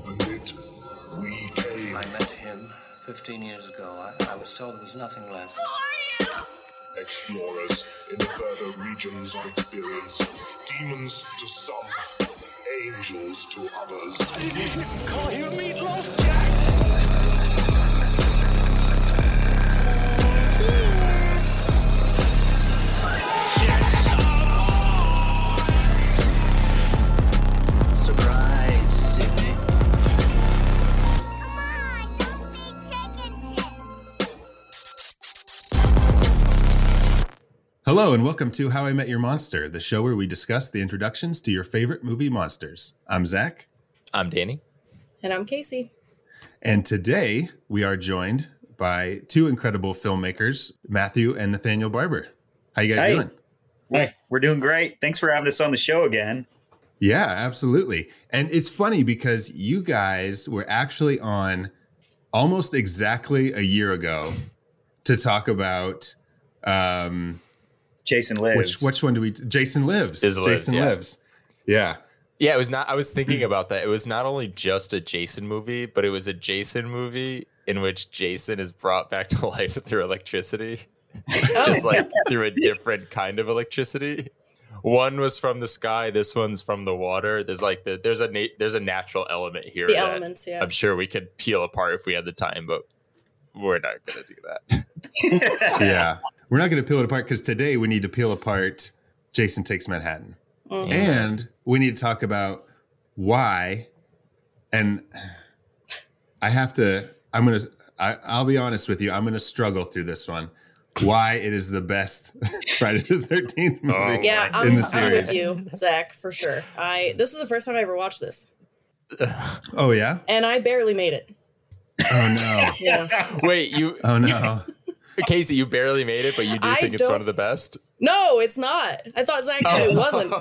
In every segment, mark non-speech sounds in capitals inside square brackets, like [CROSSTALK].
opened it, we came. I met him 15 years ago. I, I was told there was nothing left. Who are you? Explorers in the further regions of experience. Demons to some, angels to others. Surprise, Hello, and welcome to How I Met Your Monster, the show where we discuss the introductions to your favorite movie monsters. I'm Zach, I'm Danny. And I'm Casey. and today we are joined by two incredible filmmakers, Matthew and Nathaniel Barber. How you guys Hey. doing? Hey, we're doing great. Thanks for having us on the show again. Yeah, absolutely. And it's funny because you guys were actually on almost exactly a year ago to talk about um Jason which lives. which one do we Jason Lives. Is Lives, Jason yeah. Lives. Yeah. Yeah, it was not. I was thinking [CLEARS THROAT] about that. It was not only just a Jason movie, but it was a Jason movie in which Jason is brought back to [LAUGHS] life through electricity, [LAUGHS] just like oh. through a different kind of electricity. One was from the sky. This one's from the water. There's like the there's a na- there's a natural element here. The that elements, yeah. I'm sure we could peel apart if we had the time, but we're not gonna do that. [LAUGHS] yeah. We're not going to peel it apart because today we need to peel apart Jason Takes Manhattan. Mhm. And we need to talk about why. And I have to, I'm going to, I'll be honest with you, I'm going to struggle through this one. Why it is the best [LAUGHS] Friday the 13th movie. Oh, Yeah, my I'm, in the I'm with you, Zach, for sure. I this is the first time I ever watched this, Oh, yeah? and I barely made it. Oh, no. [LAUGHS] Yeah. Wait, you Oh, no. [LAUGHS] Casey, you barely made it, but you do I think it's one of the best. No, it's not. I thought Zach said it wasn't.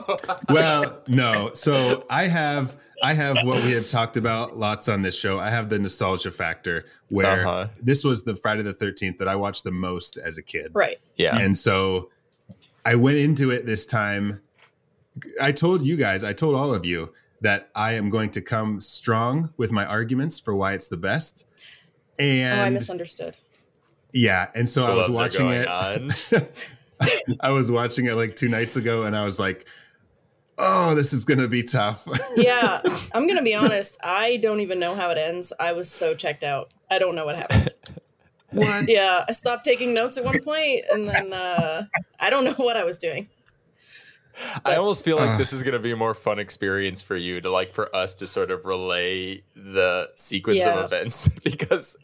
[LAUGHS] well, no. So I have I have what we have talked about lots on this show. I have the nostalgia factor where Uh-huh. this was the Friday the 13th that I watched the most as a kid. Right. Yeah. And so I went into it this time. I told you guys, I told all of you that I am going to come strong with my arguments for why it's the best. And oh, I misunderstood. Yeah, and so I was watching it. [LAUGHS] I was watching it like two nights ago, and I was like, "Oh, this is gonna be tough." [LAUGHS] Yeah, I'm gonna be honest. I don't even know how it ends. I was so checked out. I don't know what happened. [LAUGHS] what? Yeah, I stopped taking notes at one point, and then uh, I don't know what I was doing. I almost feel like Uh. this is going to be a more fun experience for you to like for us to sort of relay the sequence Yeah. of events because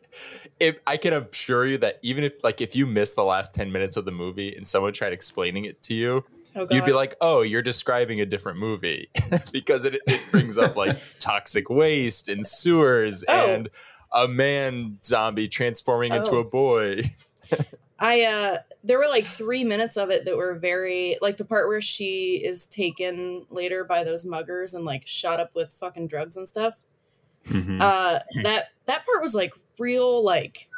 if I can assure you that even if like if you miss the last 10 minutes of the movie and someone tried explaining it to you, Oh you'd be like, "Oh, you're describing a different movie." [LAUGHS] because it it brings up like [LAUGHS] toxic waste and sewers Oh. and a man zombie transforming into Oh. a boy. [LAUGHS] I uh there were like three minutes of it that were very like the part where she is taken later by those muggers and like shot up with fucking drugs and stuff. Mhm. Uh that that part was like real like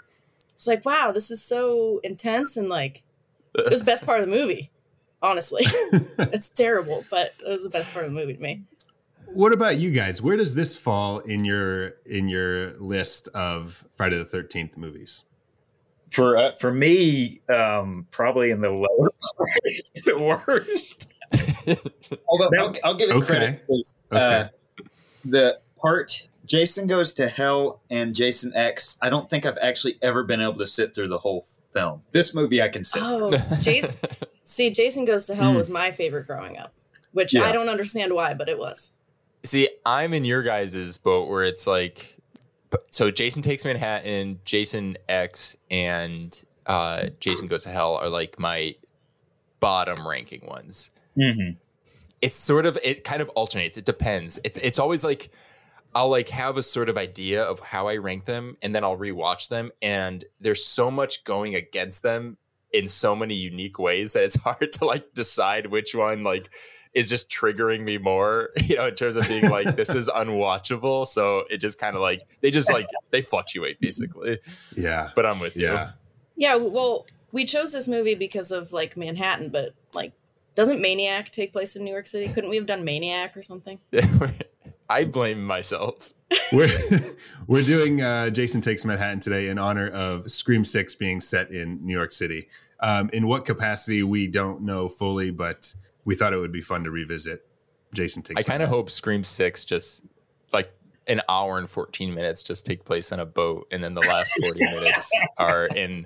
it's like wow, this is so intense and like it was the best part of the movie. Honestly. [LAUGHS] it's terrible, but it was the best part of the movie to me. what about you guys? Where does this fall in your in your list of Friday the Thirteenth movies? for uh, for me, um, probably in the lower part, [LAUGHS] the worst. [LAUGHS] Although That- I'll, I'll give it okay. credit because Okay. uh, the part Jason goes to hell and Jason X, I don't think I've actually ever been able to sit through the whole film. This movie I can sit. through. Oh, [LAUGHS] Jason [LAUGHS] See, Jason Goes to Hell was my favorite growing up, which Yeah. I don't understand why, but it was. See, I'm in your guys' boat where it's like, so Jason Takes Manhattan, Jason X, and uh, Jason Goes to Hell are like my bottom ranking ones. Mhm. It's sort of, it kind of alternates. It depends. It's, it's always like, I'll like have a sort of idea of how I rank them and then I'll rewatch them. And there's so much going against them in so many unique ways that it's [LAUGHS] hard to like decide which one like is just triggering me more, [LAUGHS] you know, in terms of being like, this is unwatchable. So it just kind of like, they just like, they fluctuate basically. Yeah, But I'm with yeah. Yeah, well, we chose this movie because of like Manhattan, but like, doesn't Maniac take place in New York City? Couldn't we have done Maniac or something? [LAUGHS] I blame myself. we're [LAUGHS] we're doing uh, Jason Takes Manhattan today in honor of Scream Six being set in New York City. Um, in what capacity we don't know fully, but we thought it would be fun to revisit. Jason Takes. I kind of hope Scream Six just like an hour and fourteen minutes just take place on a boat, and then the last forty [LAUGHS] minutes are in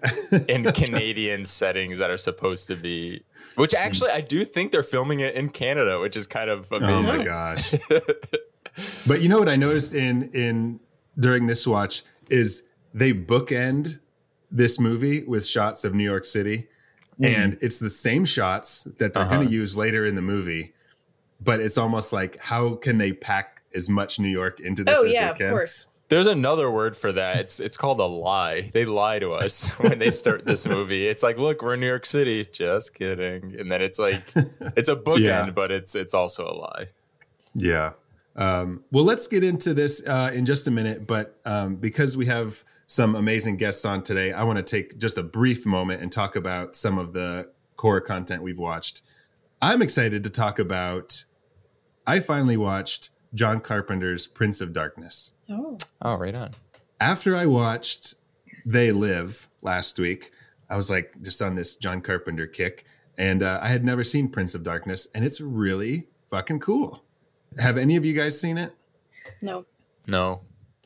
[LAUGHS] in Canadian settings that are supposed to be. Which actually, I do think they're filming it in Canada, which is kind of Oh amazing. my gosh! [LAUGHS] but you know what I noticed in in during this watch is they bookend this movie with shots of New York City, and it's the same shots that they're Uh-huh. going to use later in the movie. But it's almost like how can they pack as much New York into this Oh as yeah, they of course. There's another word for that. It's it's called a lie. They lie to us [LAUGHS] when they start this movie. It's like, look, we're in New York City. Just kidding. And then it's like, [LAUGHS] it's a bookend, Yeah. but it's it's also a lie. Yeah. Um, well, let's get into this uh, in just a minute. But um, because we have some amazing guests on today, I want to take just a brief moment and talk about some of the core content we've watched. I'm excited to talk about. I finally watched John Carpenter's Prince of Darkness. Oh. Oh, right on. After I watched They Live last week, I was like just on this John Carpenter kick, and uh, I had never seen Prince of Darkness, and it's really fucking cool. Have any of you guys seen it? No. No.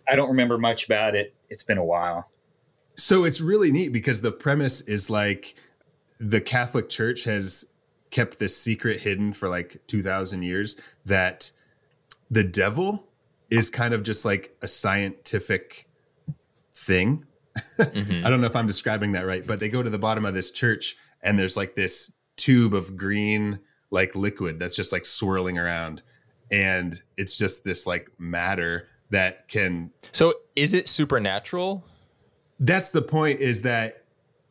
I don't remember much about it. It's been a while. So it's really neat because the premise is like the Catholic Church has kept this secret hidden for like 2000 years that the devil is kind of just like a scientific thing. Mm-hmm. [LAUGHS] I don't know if I'm describing that right, but they go to the bottom of this church and there's like this tube of green like liquid that's just like swirling around and it's just this like matter that can So is it supernatural? that's the point is that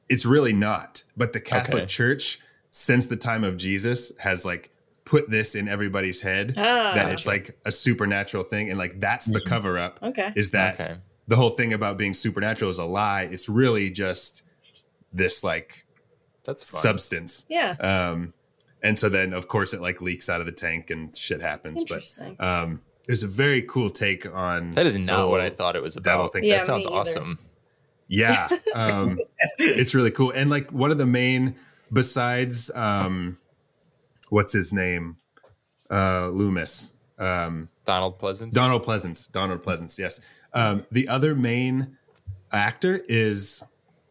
it's really not but the catholic Okay. church since the time of jesus has like put this in everybody's head Ah. that it's like a supernatural thing and like that's the cover up Okay. is that Okay. the whole thing about being supernatural is a lie it's really just this like That's fun. substance Yeah. um and so then of course it like leaks out of the tank and shit happens Interesting. but um there's a very cool take on that is not what I thought it was about devil about. thing Yeah, that sounds awesome. Yeah. [LAUGHS] Um, it's really cool. And like one of the main, besides, um, what's his name? Uh, Loomis. Um, Donald Pleasence. Donald Pleasence. Donald Pleasence. Yes. Um, the other main actor is,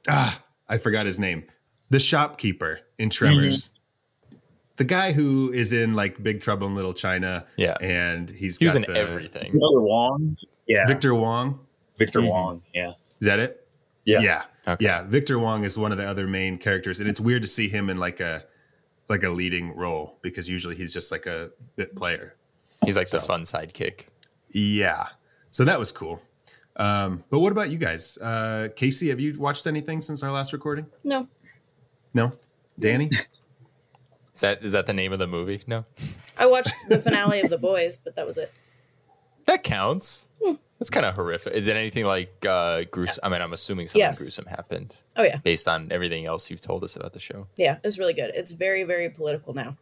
ah, I forgot his name. The shopkeeper in Tremors. The guy who is in like Big Trouble in Little China. Yeah. And he's he was got in the- everything. Victor Wong. Yeah. Victor, Wong. Victor Wong. Wong. Yeah. Is that it? Yeah. Yeah. Okay. Yeah. Victor Wong is one of the other main characters. And it's weird to see him in like a like a leading role because usually he's just like a bit player. He's like the fun sidekick. Yeah. So that was cool. Um, but what about you guys? Uh, Casey, have you watched anything since our last recording? No. No? Danny? Is that is that the name of the movie? No. I watched the finale of The Boys, but that was it. That counts. That's kind of horrific. Did anything like uh, gruesome? I mean, I'm assuming something Yes. gruesome happened Oh yeah. based on everything else you've told us about the show. Yeah. It was really good. It's very, very political now.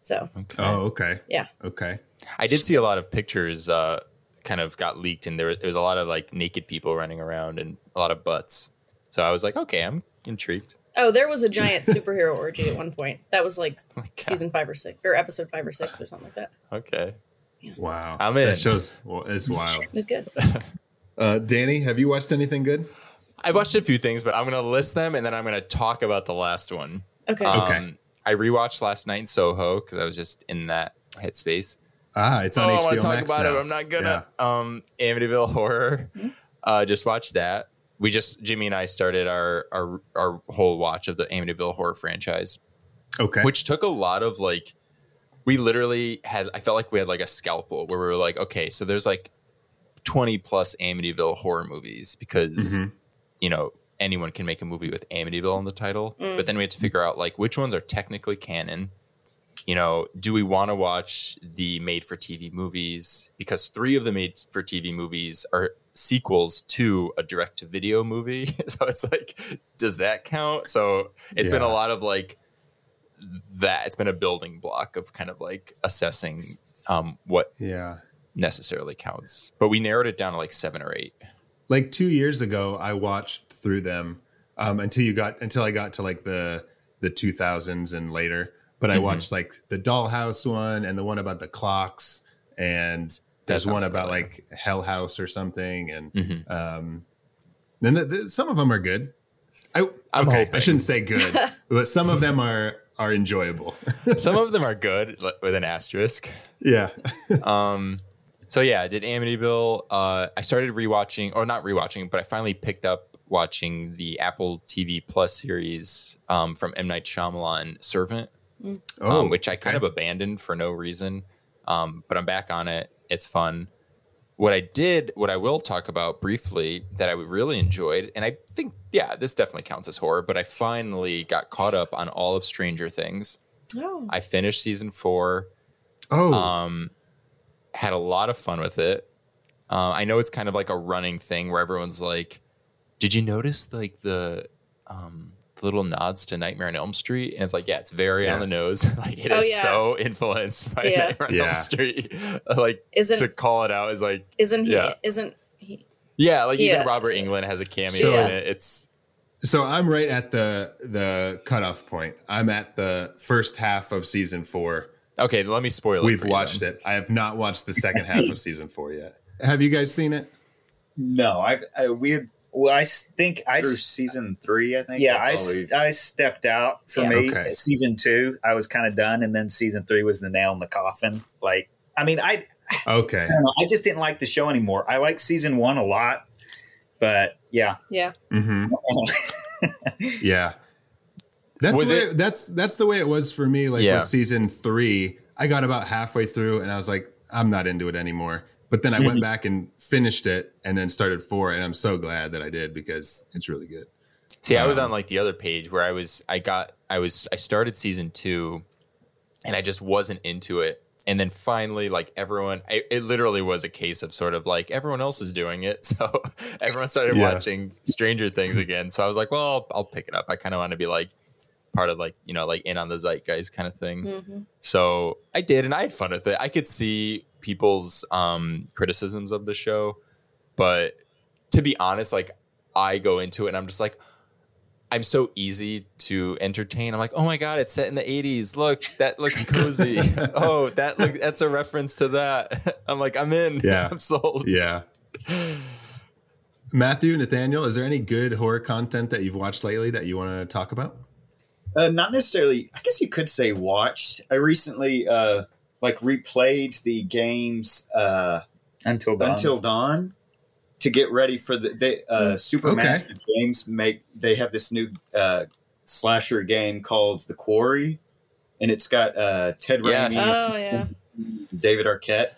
So Okay. Oh, okay. yeah. Okay. I did see a lot of pictures uh, kind of got leaked, and there, there was a lot of like naked people running around and a lot of butts. So I was like, okay, I'm intrigued. Oh, there was a giant [LAUGHS] superhero orgy at one point. That was like Oh season five or six, or episode five or six, or something like that. Okay. Wow. I'm in. That shows well, it's wild. it's good. [LAUGHS] Uh, Danny, have you watched anything good? I watched a few things, but I'm going to list them and then I'm going to talk about the last one. Okay. Um, Okay. I rewatched last night in Soho because I was just in that headspace. Ah, it's on oh, I HBO want to talk Max about now. it. I'm not gonna. Um, Amityville Horror. Uh, just watched that. We just Jimmy and I started our our our whole watch of the Amityville Horror franchise, Okay. which took a lot of like. We literally had. I felt like we had like a scalpel where we were like, okay, so there's like twenty plus Amityville horror movies because Mhm. you know anyone can make a movie with Amityville in the title, but then we had to figure out like which ones are technically canon. You know, do we want to watch the made for TV movies? Because three of the made for TV movies are sequels to a direct to video movie. [LAUGHS] so it's like, does that count? So it's been a lot of like that. It's been a building block of kind of like assessing um, what yeah. necessarily counts. But we narrowed it down to like seven or eight. like two years ago i watched through them um, until you got until i got to like the the 2000s and later but i Mhm. watched like the dollhouse one and the one about the clocks and there's one about familiar. like hell house or something and Mhm. um then the, the, some of them are good i I'm okay i shouldn't say good [LAUGHS] but some of them are are enjoyable [LAUGHS] Some of them are good with an asterisk. yeah [LAUGHS] Um, so yeah, I did Amityville. Uh, I started rewatching, or not rewatching, but I finally picked up watching the Apple TV Plus series um, from M Night Shyamalan, Servant, oh um, which I kind okay. of abandoned for no reason. Um, but I'm back on it. It's fun. What I did, what I will talk about briefly that I really enjoyed, and I think, yeah, this definitely counts as horror, but I finally got caught up on all of Stranger Things. Oh. I finished season four. oh Um, had a lot of fun with it. Uh, I know it's kind of like a running thing where everyone's like, "Did you notice like the um, little nods to Nightmare on Elm Street?" And it's like, yeah, it's very Yeah. on the nose. [LAUGHS] like it is Oh, yeah. so influenced by Yeah. Nightmare on Yeah. Elm Street. [LAUGHS] like Isn't to call it out is like, isn't he yeah. isn't he yeah, like Yeah. even Robert Englund has a cameo So- in it. It's So I'm right at the the cutoff point. I'm at the first half of season four. okay. Let me spoil it. We've for watched then. it. I have not watched the second half of season four yet. Have you guys seen it? No, I've I, we well, I s- think I Through season three, I think. yeah I, all s- we've- I stepped out for Yeah. me. Okay. Season two, I was kind of done, and then season three was the nail in the coffin. Like, I mean, I Okay. I know. I just didn't like the show anymore. I like season one a lot, but yeah, yeah hmm [LAUGHS] Yeah. That's Was the way, it- that's that's the way it was for me. Like Yeah. with season three, I got about halfway through and I was like, I'm not into it anymore. But then I Mm-hmm. went back and finished it and then started four, and I'm so glad that I did because it's really good. See, I was Um, on like the other page where I was, I got, I was, I started season two, and I just wasn't into it. And then finally, like everyone, I, it literally was a case of sort of like everyone else is doing it, [LAUGHS] so everyone started Yeah. watching Stranger Things again. So I was like, well, I'll, I'll pick it up. I kind of want to be like part of like you know like in on the zeitgeist kind of thing. hmm So I did, and I had fun with it. I could see people's um, criticisms of the show, but to be honest, like I go into it and I'm just like, I'm so easy to entertain. I'm like, oh my god, it's set in the 80s. Look, that looks cozy. [LAUGHS] oh, that look, that's a reference to that. [LAUGHS] I'm like, I'm in. [LAUGHS] Yeah. I'm sold. Yeah. Matthew, Nathaniel, is there any good horror content that you've watched lately that you want to talk about? Uh, not necessarily. I guess you could say watched. I recently uh, like replayed the games uh, until dawn. Until Dawn to get ready for the they, uh, Supermassive Games make. They have this new uh, slasher game called The Quarry, and it's got uh, Ted Yes. Raimi, oh yeah David Arquette.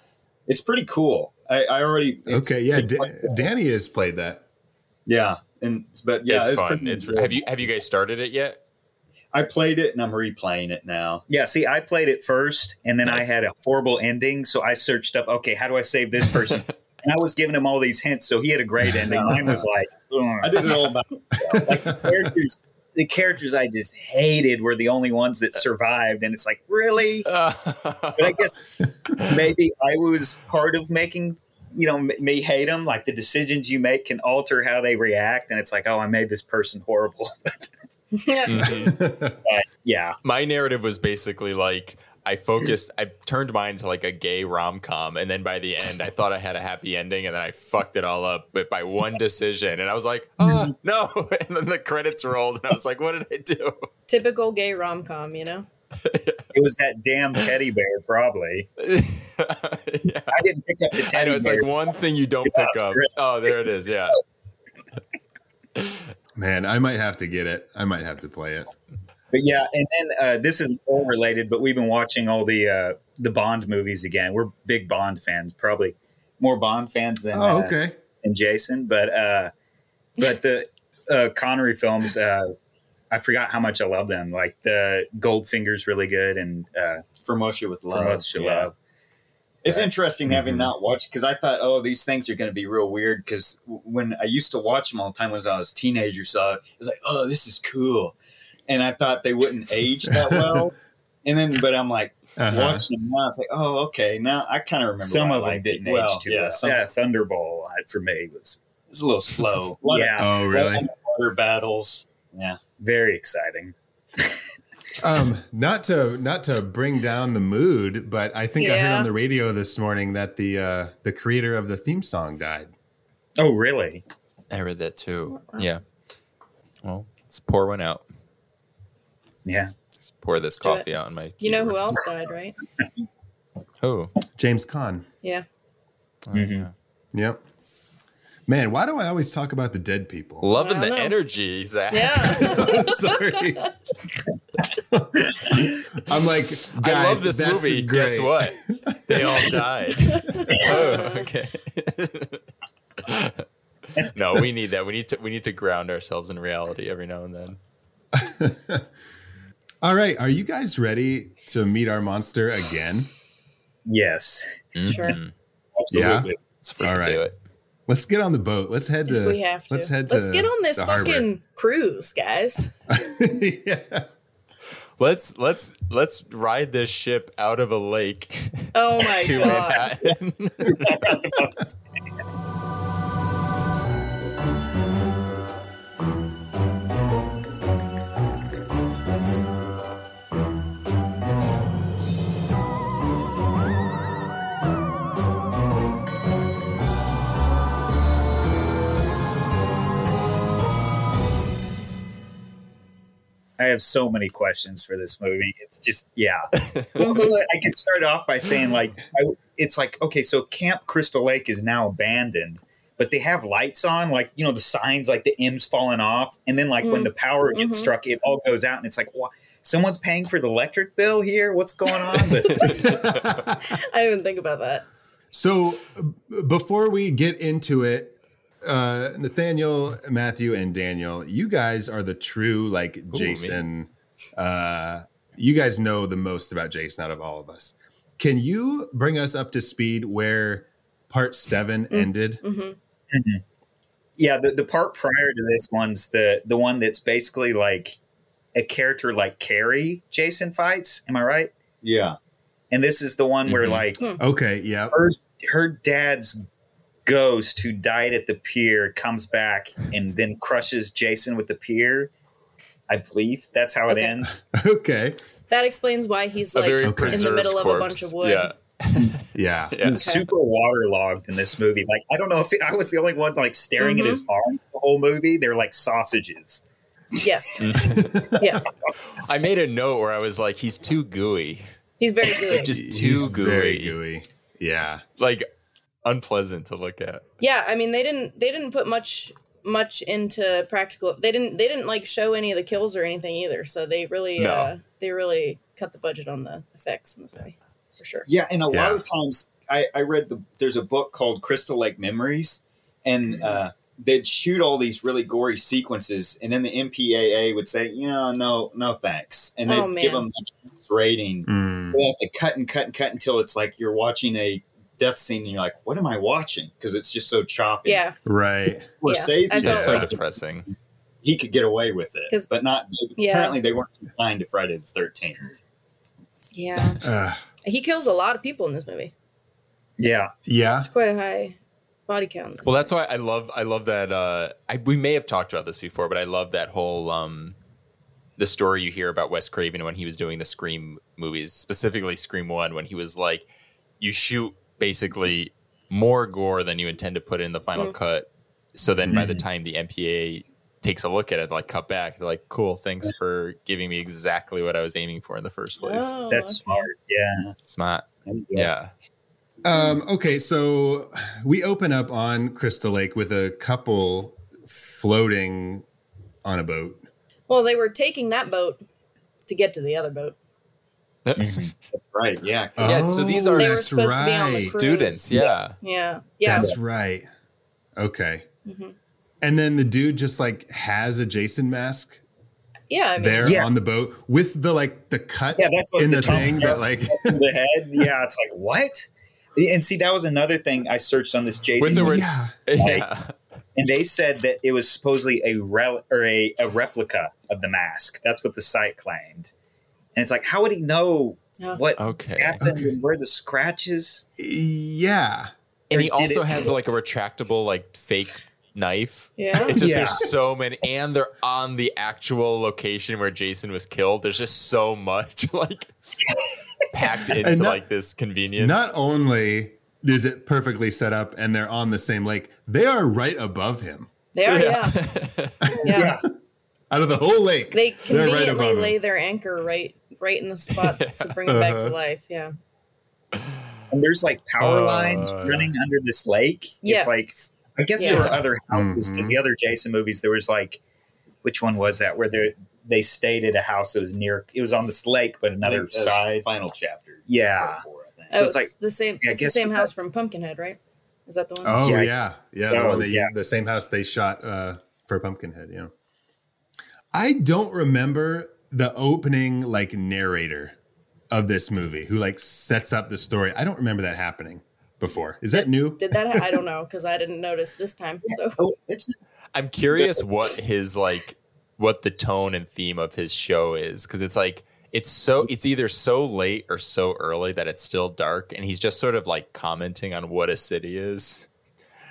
It's pretty cool. I, I already okay, yeah, pretty Da- much- Danny has played that. yeah, and but yeah, it's it's fun. It's have you have you guys started it yet? I played it and I'm replaying it now. Yeah, see, I played it first, and then I had a horrible ending. So I searched up, okay, how do I save this person? [LAUGHS] and I was giving him all these hints. So he had a great ending. Mine was like, I did it all by like the characters. The characters I just hated were the only ones that survived, and it's like, really? [LAUGHS] But I guess maybe I was part of making, you know, me hate them. Like the decisions you make can alter how they react, and it's like, oh, I made this person horrible. [LAUGHS] Mhm. yeah, my narrative was basically like I focused, I turned mine to like a gay rom com, and then by the end, I thought I had a happy ending, and then I fucked it all up, but by one decision, and I was like, oh no, [LAUGHS] and then the credits rolled, and I was like, what did I do? typical gay rom-com you know [LAUGHS] it was that damn teddy bear, probably. yeah. [LAUGHS] I didn't pick up the I teddy know it's bear. like one thing you don't pick up. Oh, there it is. Yeah. Man, I might have to get it. I might have to play it. But yeah, and then uh, this is all related, but we've been watching all the uh, the Bond movies again. We're big Bond fans, probably more Bond fans than Oh, uh, okay. than Jason. But uh, but the uh, Connery films, uh, I forgot how much I love them. Like the Goldfinger's really good, and uh, From Russia with Love. From Russia with yeah. Love. It's interesting having Mhm. not watched because I thought, oh, these things are going to be real weird. Because when I used to watch them all the time when I was a teenager, so it was like, oh, this is cool, and I thought they wouldn't age that well. [LAUGHS] And then, but I'm like, Uh-huh. watching them now, it's like, oh, okay. Now I kind of remember Some why I of them didn't well, age too yeah, well. some- yeah, Thunderball for me was It's a little [LAUGHS] slow. A lot of- yeah, Oh, really? Water battles. Yeah. very exciting. [LAUGHS] Um, not to not to bring down the mood, but I think I heard on the radio this morning that the uh, the creator of the theme song died. Oh, really? I read that too. Yeah. Well, let's pour one out. Yeah. Let's pour this do it. coffee out in my. You know who else died, right? [LAUGHS] Who? James Caan. Yeah. Oh, Mhm. yeah. Yep. Man, why do I always talk about the dead people? Loving the know. energy, Zach. Yeah. [LAUGHS] Sorry. [LAUGHS] I'm like, guys, I love this that's movie. Great. Guess what? They all died. oh, okay. no, we need that. We need to we need to ground ourselves in reality every now and then. All right, are you guys ready to meet our monster again? Yes. Sure. Mhm. Absolutely. Let's All right. do it. Let's get on the boat. Let's head If to. we have to. Let's head to. Let's get on this the harbor. fucking cruise, guys. [LAUGHS] yeah. Let's let's let's ride this ship out of a lake Oh my [LAUGHS] god. [LAUGHS] have so many questions for this movie. It's just, yeah. [LAUGHS] Well, I could start off by saying, like, I, it's like, okay, so Camp Crystal Lake is now abandoned, but they have lights on, like, you know, the signs, like the M's falling off. And then, like, when Mm. the power gets Mhm. struck, it all goes out. And it's like, what? Someone's paying for the electric bill here? What's going on? But [LAUGHS] I didn't even think about that. So b- before we get into it, uh, Nathaniel, Matthew, and Daniel, you guys are the true like Jason. Uh, you guys know the most about Jason out of all of us. Can you bring us up to speed where part seven ended? hmm yeah, the, the part prior to this one's the, the one that's basically like a character like Carrie Jason fights. Am I right? Yeah. And this is the one where, Mhm. like, Okay, yeah. her her dad's ghost who died at the pier comes back and then crushes Jason with the pier. I believe that's how it Okay. ends. [LAUGHS] Okay. That explains why he's like in the preserved middle of a bunch of wood. Yeah. [LAUGHS] Yeah. Yeah. He's Okay. super waterlogged in this movie. Like I don't know if I was the only one like staring at mm-hmm. his arms the whole movie. They're like sausages. Yes. [LAUGHS] yes. I made a note where I was like, he's too gooey. He's very gooey. Just He's too gooey. Very gooey. Yeah. Like unpleasant to look at. yeah, I mean they didn't they didn't put much much into practical. They didn't they didn't like show any of the kills or anything either. So they really No. uh they really cut the budget on the effects in this movie. For sure. Yeah, and a lot of times I, I read the there's a book called Crystal Lake Memories, and uh, they'd shoot all these really gory sequences, and then the MPAA would say, you know, no, no thanks, and they'd Oh, give them a rating. Mm. So they have to cut and cut and cut until it's like you're watching a death scene, and you're like, what am I watching? Because it's just so choppy. Yeah. Right. Scorsese, I That's so like- depressing. he could get away with it, but not. Yeah. Apparently, they weren't too kind to Friday the Thirteenth. Yeah. Uh, He kills a lot of people in this movie. Yeah. yeah. It's quite a high body count. Well, movie. that's why I love I love that. Uh, I, we may have talked about this before, but I love that whole um, the story you hear about Wes Craven when he was doing the Scream movies, specifically Scream One, when he was like, you shoot basically more gore than you intend to put in the final Mm. cut. So then, by the Mhm. time the MPA takes a look at it, like cut back, they're like, "Cool, thanks for giving me exactly what I was aiming for in the first place." Oh, That's okay. smart. Yeah. Smart, yeah. Um, okay, so we open up on Crystal Lake with a couple floating on a boat. Well, they were taking that boat to get to the other boat. That's right? Yeah. Yeah, so these are- They were that's supposed to be on the cruise. Students, yeah. Yeah. Yeah. That's right. Okay. Mhm. And then the dude just like has a Jason mask Yeah. I mean, there Yeah. on the boat with the like the cut Yeah, that's what in the, the thing that like the head. Yeah, it's like what? And see, that was another thing I searched on this Jason, With the word- yeah. Yeah. and they said that it was supposedly a rel- or a, a replica of the mask. That's what the site claimed. And it's like, how would he know Yeah. what Okay. happened Okay. and where the scratches. Yeah. And Or he also it- has like a retractable like fake knife. Yeah. It's just Yeah. there's so many, and they're on the actual location where Jason was killed. There's just so much [LAUGHS] like packed into not- like this convenience. Not only is it perfectly set up and they're on the same lake, they are right above him. They are, yeah. Yeah. [LAUGHS] Out of the whole lake. They they're right conveniently him. lay their anchor right right in the spot [LAUGHS] to bring it back to Uh-huh. life. Yeah. And there's like power Uh, lines running under this lake. Yeah. It's like I guess Yeah. there were other houses because Mhm. the other Jason movies there was like which one was that where they they stayed at a house that was near it was on this lake but another That side. final chapter. Yeah. part I think. So oh, it's it's, like- the same. Yeah, I it's the same house that- from Pumpkinhead, right? Is that the one? Oh Yeah. yeah, yeah, the Oh, one that yeah. the same house they shot uh, for Pumpkinhead. Yeah, I don't remember the opening like narrator of this movie who like sets up the story. I don't remember that happening before. Is that new? Did that? Ha- I don't know because I didn't notice this time. So Oh, I'm curious what his like what the tone and theme of his show is because it's like it's so it's either so late or so early that it's still dark and he's just sort of like commenting on what a city is.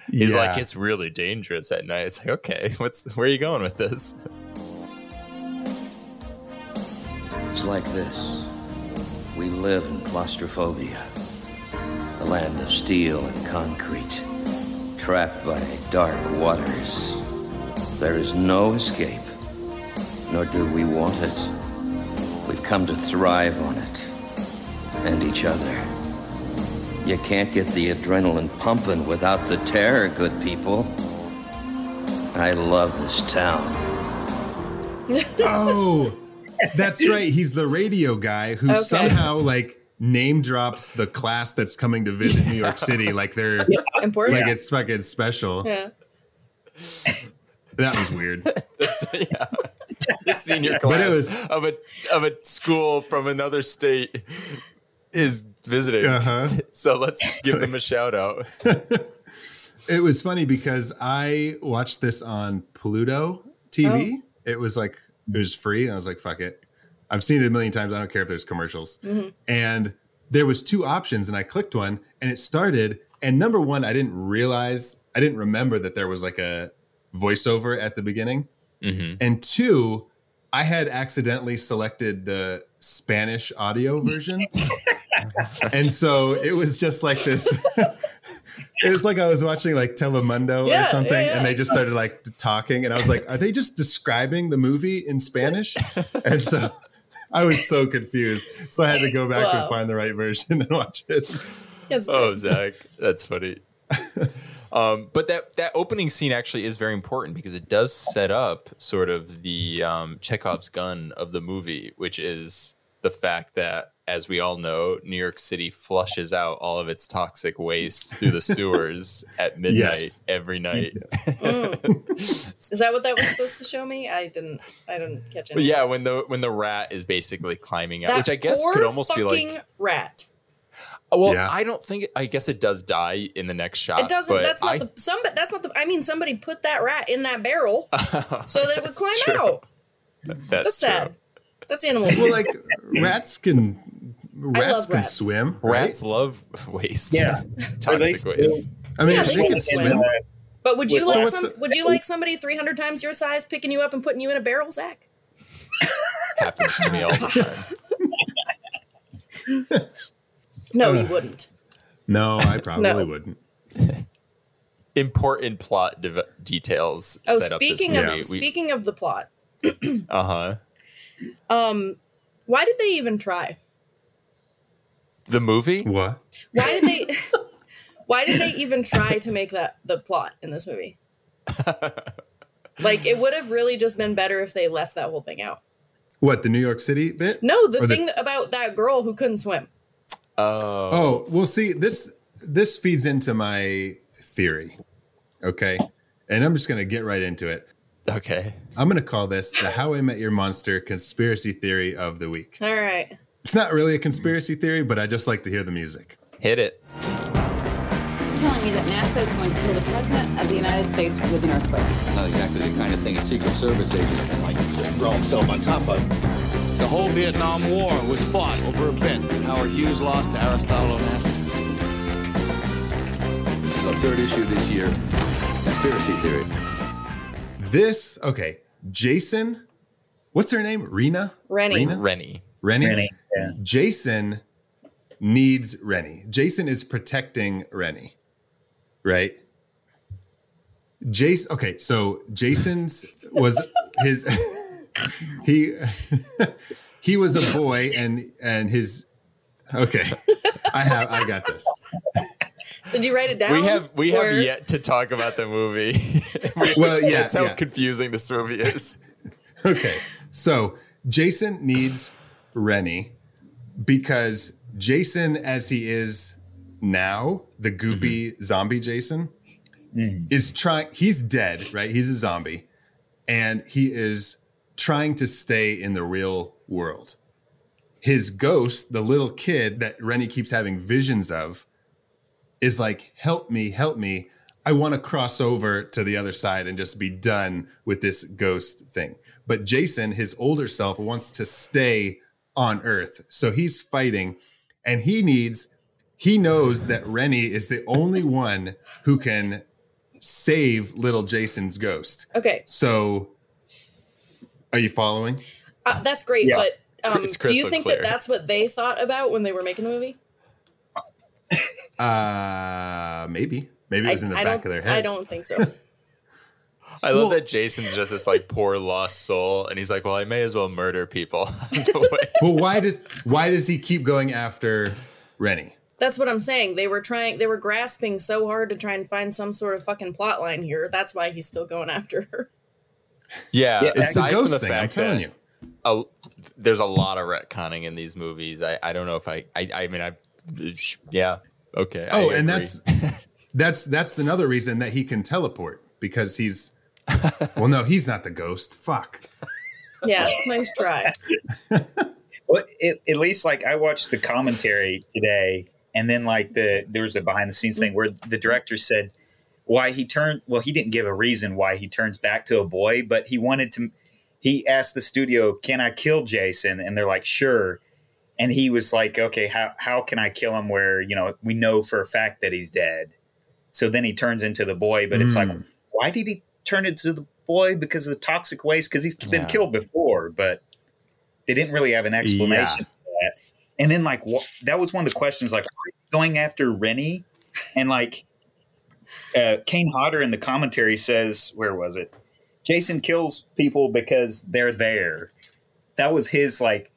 He's Yeah. like it's really dangerous at night. It's like okay, what's where are you going with this? It's like this. We live in claustrophobia, the land of steel and concrete, trapped by dark waters. There is no escape, nor do we want it. We've come to thrive on it and each other. You can't get the adrenaline pumping without the terror, good people. I love this town. [LAUGHS] Oh, that's right. He's the radio guy who Okay. somehow like name drops the class that's coming to visit New York City like they're [LAUGHS] important. like it's fucking special. yeah. That was weird. [LAUGHS] yeah. The senior But class it was- of a of a school from another state is visiting. Uh-huh. [LAUGHS] So let's give them a shout out. It was funny because I watched this on Pluto TV. It was like it was free, and I was like, "Fuck it." I've seen it a million times. I don't care if there's commercials. Mm-hmm. And there was two options, and I clicked one, and it started. And number one, I didn't realize, I didn't remember that there was like a voiceover at the beginning. Mm-hmm. And two, I had accidentally selected the Spanish audio version. [LAUGHS] and so it was just like this. [LAUGHS] it was like I was watching like Telemundo Yeah, or something, yeah, yeah. and they just started like talking, and I was like, "Are they just describing the movie in Spanish?" [LAUGHS] and so I was so confused. So I had to go back Wow. and find the right version and watch it. That's Oh, good. Zach, that's funny. [LAUGHS] Um, but that that opening scene actually is very important because it does set up sort of the um, Chekhov's gun of the movie, which is the fact that, as we all know, New York City flushes out all of its toxic waste through the sewers [LAUGHS] at midnight Yes. every night. Mm. Is that what that was supposed to show me? I didn't. I didn't catch it. Yeah, when the when the rat is basically climbing out, That which I guess could almost be fucking like. rat. Uh, well, Yeah. I don't think. I guess it does die in the next shot. It doesn't. but That's not I, the. Some. That's not the. I mean, somebody put that rat in that barrel [LAUGHS] so that it would climb true. out. That's, That's true. sad. That's animal. Well, like rats can rats can rats. swim. right? Rats love waste. Yeah. [LAUGHS] Are they toxic still- waste. I mean, Yeah, they, they can can swim. swim. But would you With like some? the- Would you like somebody three hundred times your size picking you up and putting you in a barrel, Zach? Happens to me all the time. [LAUGHS] No, you wouldn't. No, I [LAUGHS] probably No. wouldn't. Important plot dev- details Oh, set up this speaking movie. of We- speaking of the plot, [CLEARS THROAT] uh-huh. Um, why did they even try? The movie? What? Why did they? [LAUGHS] why did they even try to make that the plot in this movie? [LAUGHS] like, it would have really just been better if they left that whole thing out. What the New York City bit? No, the Or the- thing about that girl who couldn't swim. Oh. Oh, well, see this this feeds into my theory. Okay, and I'm just gonna get right into it. Okay. I'm gonna call this the How I Met Your Monster conspiracy theory of the week. All right. It's not really a conspiracy theory, but I just like to hear the music. Hit it. telling me that NASA is going to kill the President of the United States with an earthquake. Not exactly the kind of thing a Secret Service agent can like just throw himself on top of. The whole Vietnam War was fought over a bet Howard Hughes lost to Aristotle Onassis. This is the third issue this year. Conspiracy theory. This okay, Jason. What's her name? Rena. Rennie. Rena? Rennie. Rennie. Rennie, yeah. Jason needs Rennie. Jason is protecting Rennie, right? Jason. Okay, so Jason's was his. [LAUGHS] he [LAUGHS] he was a boy, and and his. Okay, I have I got this. [LAUGHS] Did you write it down? We have we have yet to talk about the movie. [LAUGHS] We- Well, yeah, that's how yeah. confusing this movie is. [LAUGHS] Okay, so Jason needs Rennie because Jason, as he is now, the goopy mm-hmm. zombie Jason, mm. is trying. He's dead, right? He's a zombie, and he is trying to stay in the real world. His ghost, the little kid that Rennie keeps having visions of, is like, "Help me, help me." I want to cross over to the other side and just be done with this ghost thing. But Jason, his older self, wants to stay on Earth. So he's fighting and he needs, he knows that Rennie is the only one who can save little Jason's ghost. Okay, So are you following? uh, that's great. Yeah. But um, It's do you think clear. that that's what they thought about when they were making the movie? [LAUGHS] Uh, maybe. Maybe it was in the I back of their head. I don't think so. [LAUGHS] I love that Jason's just this like poor lost soul, and he's like, "Well, I may as well murder people." [LAUGHS] Well, why does why does he keep going after Rennie? That's what I'm saying. They were trying. They were grasping so hard to try and find some sort of fucking plot line here. That's why he's still going after her. yeah, Yeah, It's the aside from ghost the thing. I'm telling that you. a, there's a lot of retconning in these movies. I, I don't know if I I, I mean I yeah okay. I Oh, and agree. that's that's that's another reason that he can teleport because he's well, no, he's not the ghost. Fuck. Yeah, nice try. [LAUGHS] Well, it, at least like I watched the commentary today, and then like the there was a behind the scenes thing where the director said why he turned. Well, he didn't give a reason why he turns back to a boy, but he wanted to. He asked the studio, "Can I kill Jason?" And they're like, "Sure." And he was like, "Okay, how how can I kill him? Where you know we know for a fact that he's dead." So then he turns into the boy, but it's like, Mm. why did he turn into the boy? Because of the toxic waste? Because he's been Yeah. killed before, but they didn't really have an explanation for that. And then like wh- that was one of the questions, like why are you going after Rennie, and like uh, Kane Hodder in the commentary says, where was it? Jason kills people because they're there. That was his like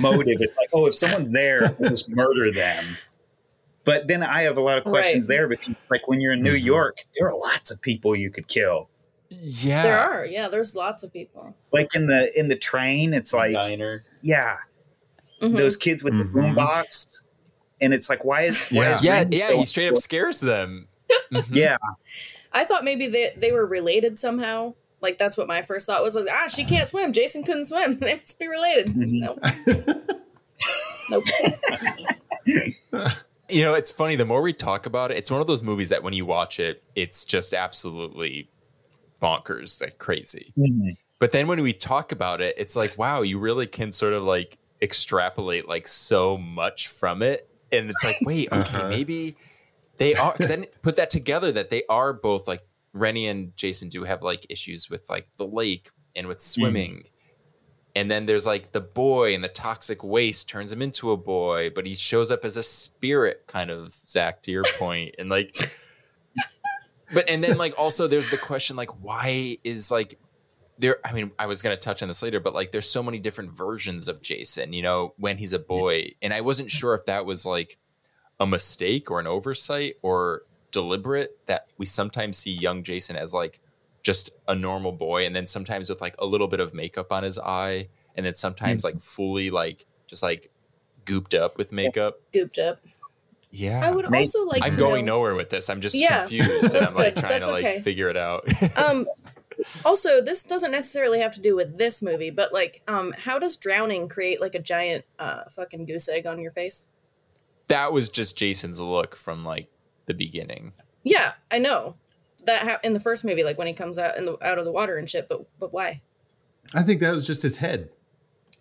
motive. It's like, oh, if someone's there, we'll just murder them. But then I have a lot of questions Right. there because, like, when you're in New Mhm. York, there are lots of people you could kill. yeah. There are. Yeah, there's lots of people. Like in the in the train, it's like, Diner. yeah, Mhm. those kids with Mhm. the boombox, and it's like, why is why Yeah. is Yeah, yeah. He straight up scares them. [LAUGHS] Mhm. yeah, I thought maybe they they were related somehow. Like that's what my first thought was. Like, ah, she can't swim. Jason couldn't swim. [LAUGHS] They must be related. Mhm. Nope. nope. [LAUGHS] You know, it's funny. The more we talk about it, it's one of those movies that when you watch it, it's just absolutely bonkers, like crazy. Mhm. But then when we talk about it, it's like, wow, you really can sort of like extrapolate like so much from it. And it's like, wait, okay, Uh-huh. maybe they are because I didn't put that together that they are both like Rennie and Jason do have like issues with like the lake and with hmm. swimming. And then there's like the boy and the toxic waste turns him into a boy, but he shows up as a spirit, kind of, Zach, to your point. And like, [LAUGHS] but and then like also there's the question like, why is like there i mean i was going to touch on this later but like there's so many different versions of jason you know when he's a boy and i wasn't sure if that was like a mistake or an oversight or deliberate that we sometimes see young jason as like just a normal boy and then sometimes with like a little bit of makeup on his eye and then sometimes like fully like just like gooped up with makeup. Gooped up. yeah. I would also like i'm to going know, nowhere with this. I'm just Yeah, confused and that's i'm like good. trying That's to like okay. figure it out. [LAUGHS] Um also this doesn't necessarily have to do with this movie but like um how does drowning create like a giant uh fucking goose egg on your face? That was just jason's look from like the beginning yeah i know that ha- in the first movie like when he comes out in the out of the water and shit but but why I think that was just his head.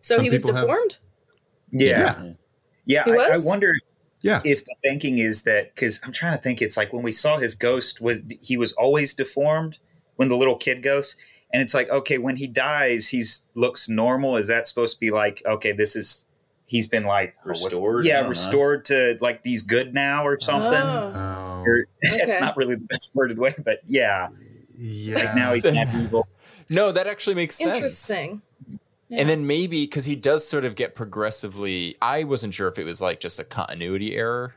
So Some he was people have- deformed. Yeah. Yeah. He I, I was? wonder Yeah. if the thinking is that because I'm trying to think, it's like when we saw his ghost was he was always deformed when the little kid ghost, and it's like okay, when he dies, he's looks normal. Is that supposed to be like okay, this is he's been like Restored? Yeah, don't know. restored to like these good now or something. Oh. Oh, Or- [LAUGHS] it's not really the best worded way, but yeah, yeah. like now he's not [LAUGHS] evil. No, that actually makes sense. Interesting. And then maybe because he does sort of get progressively. I wasn't sure if it was like just a continuity error,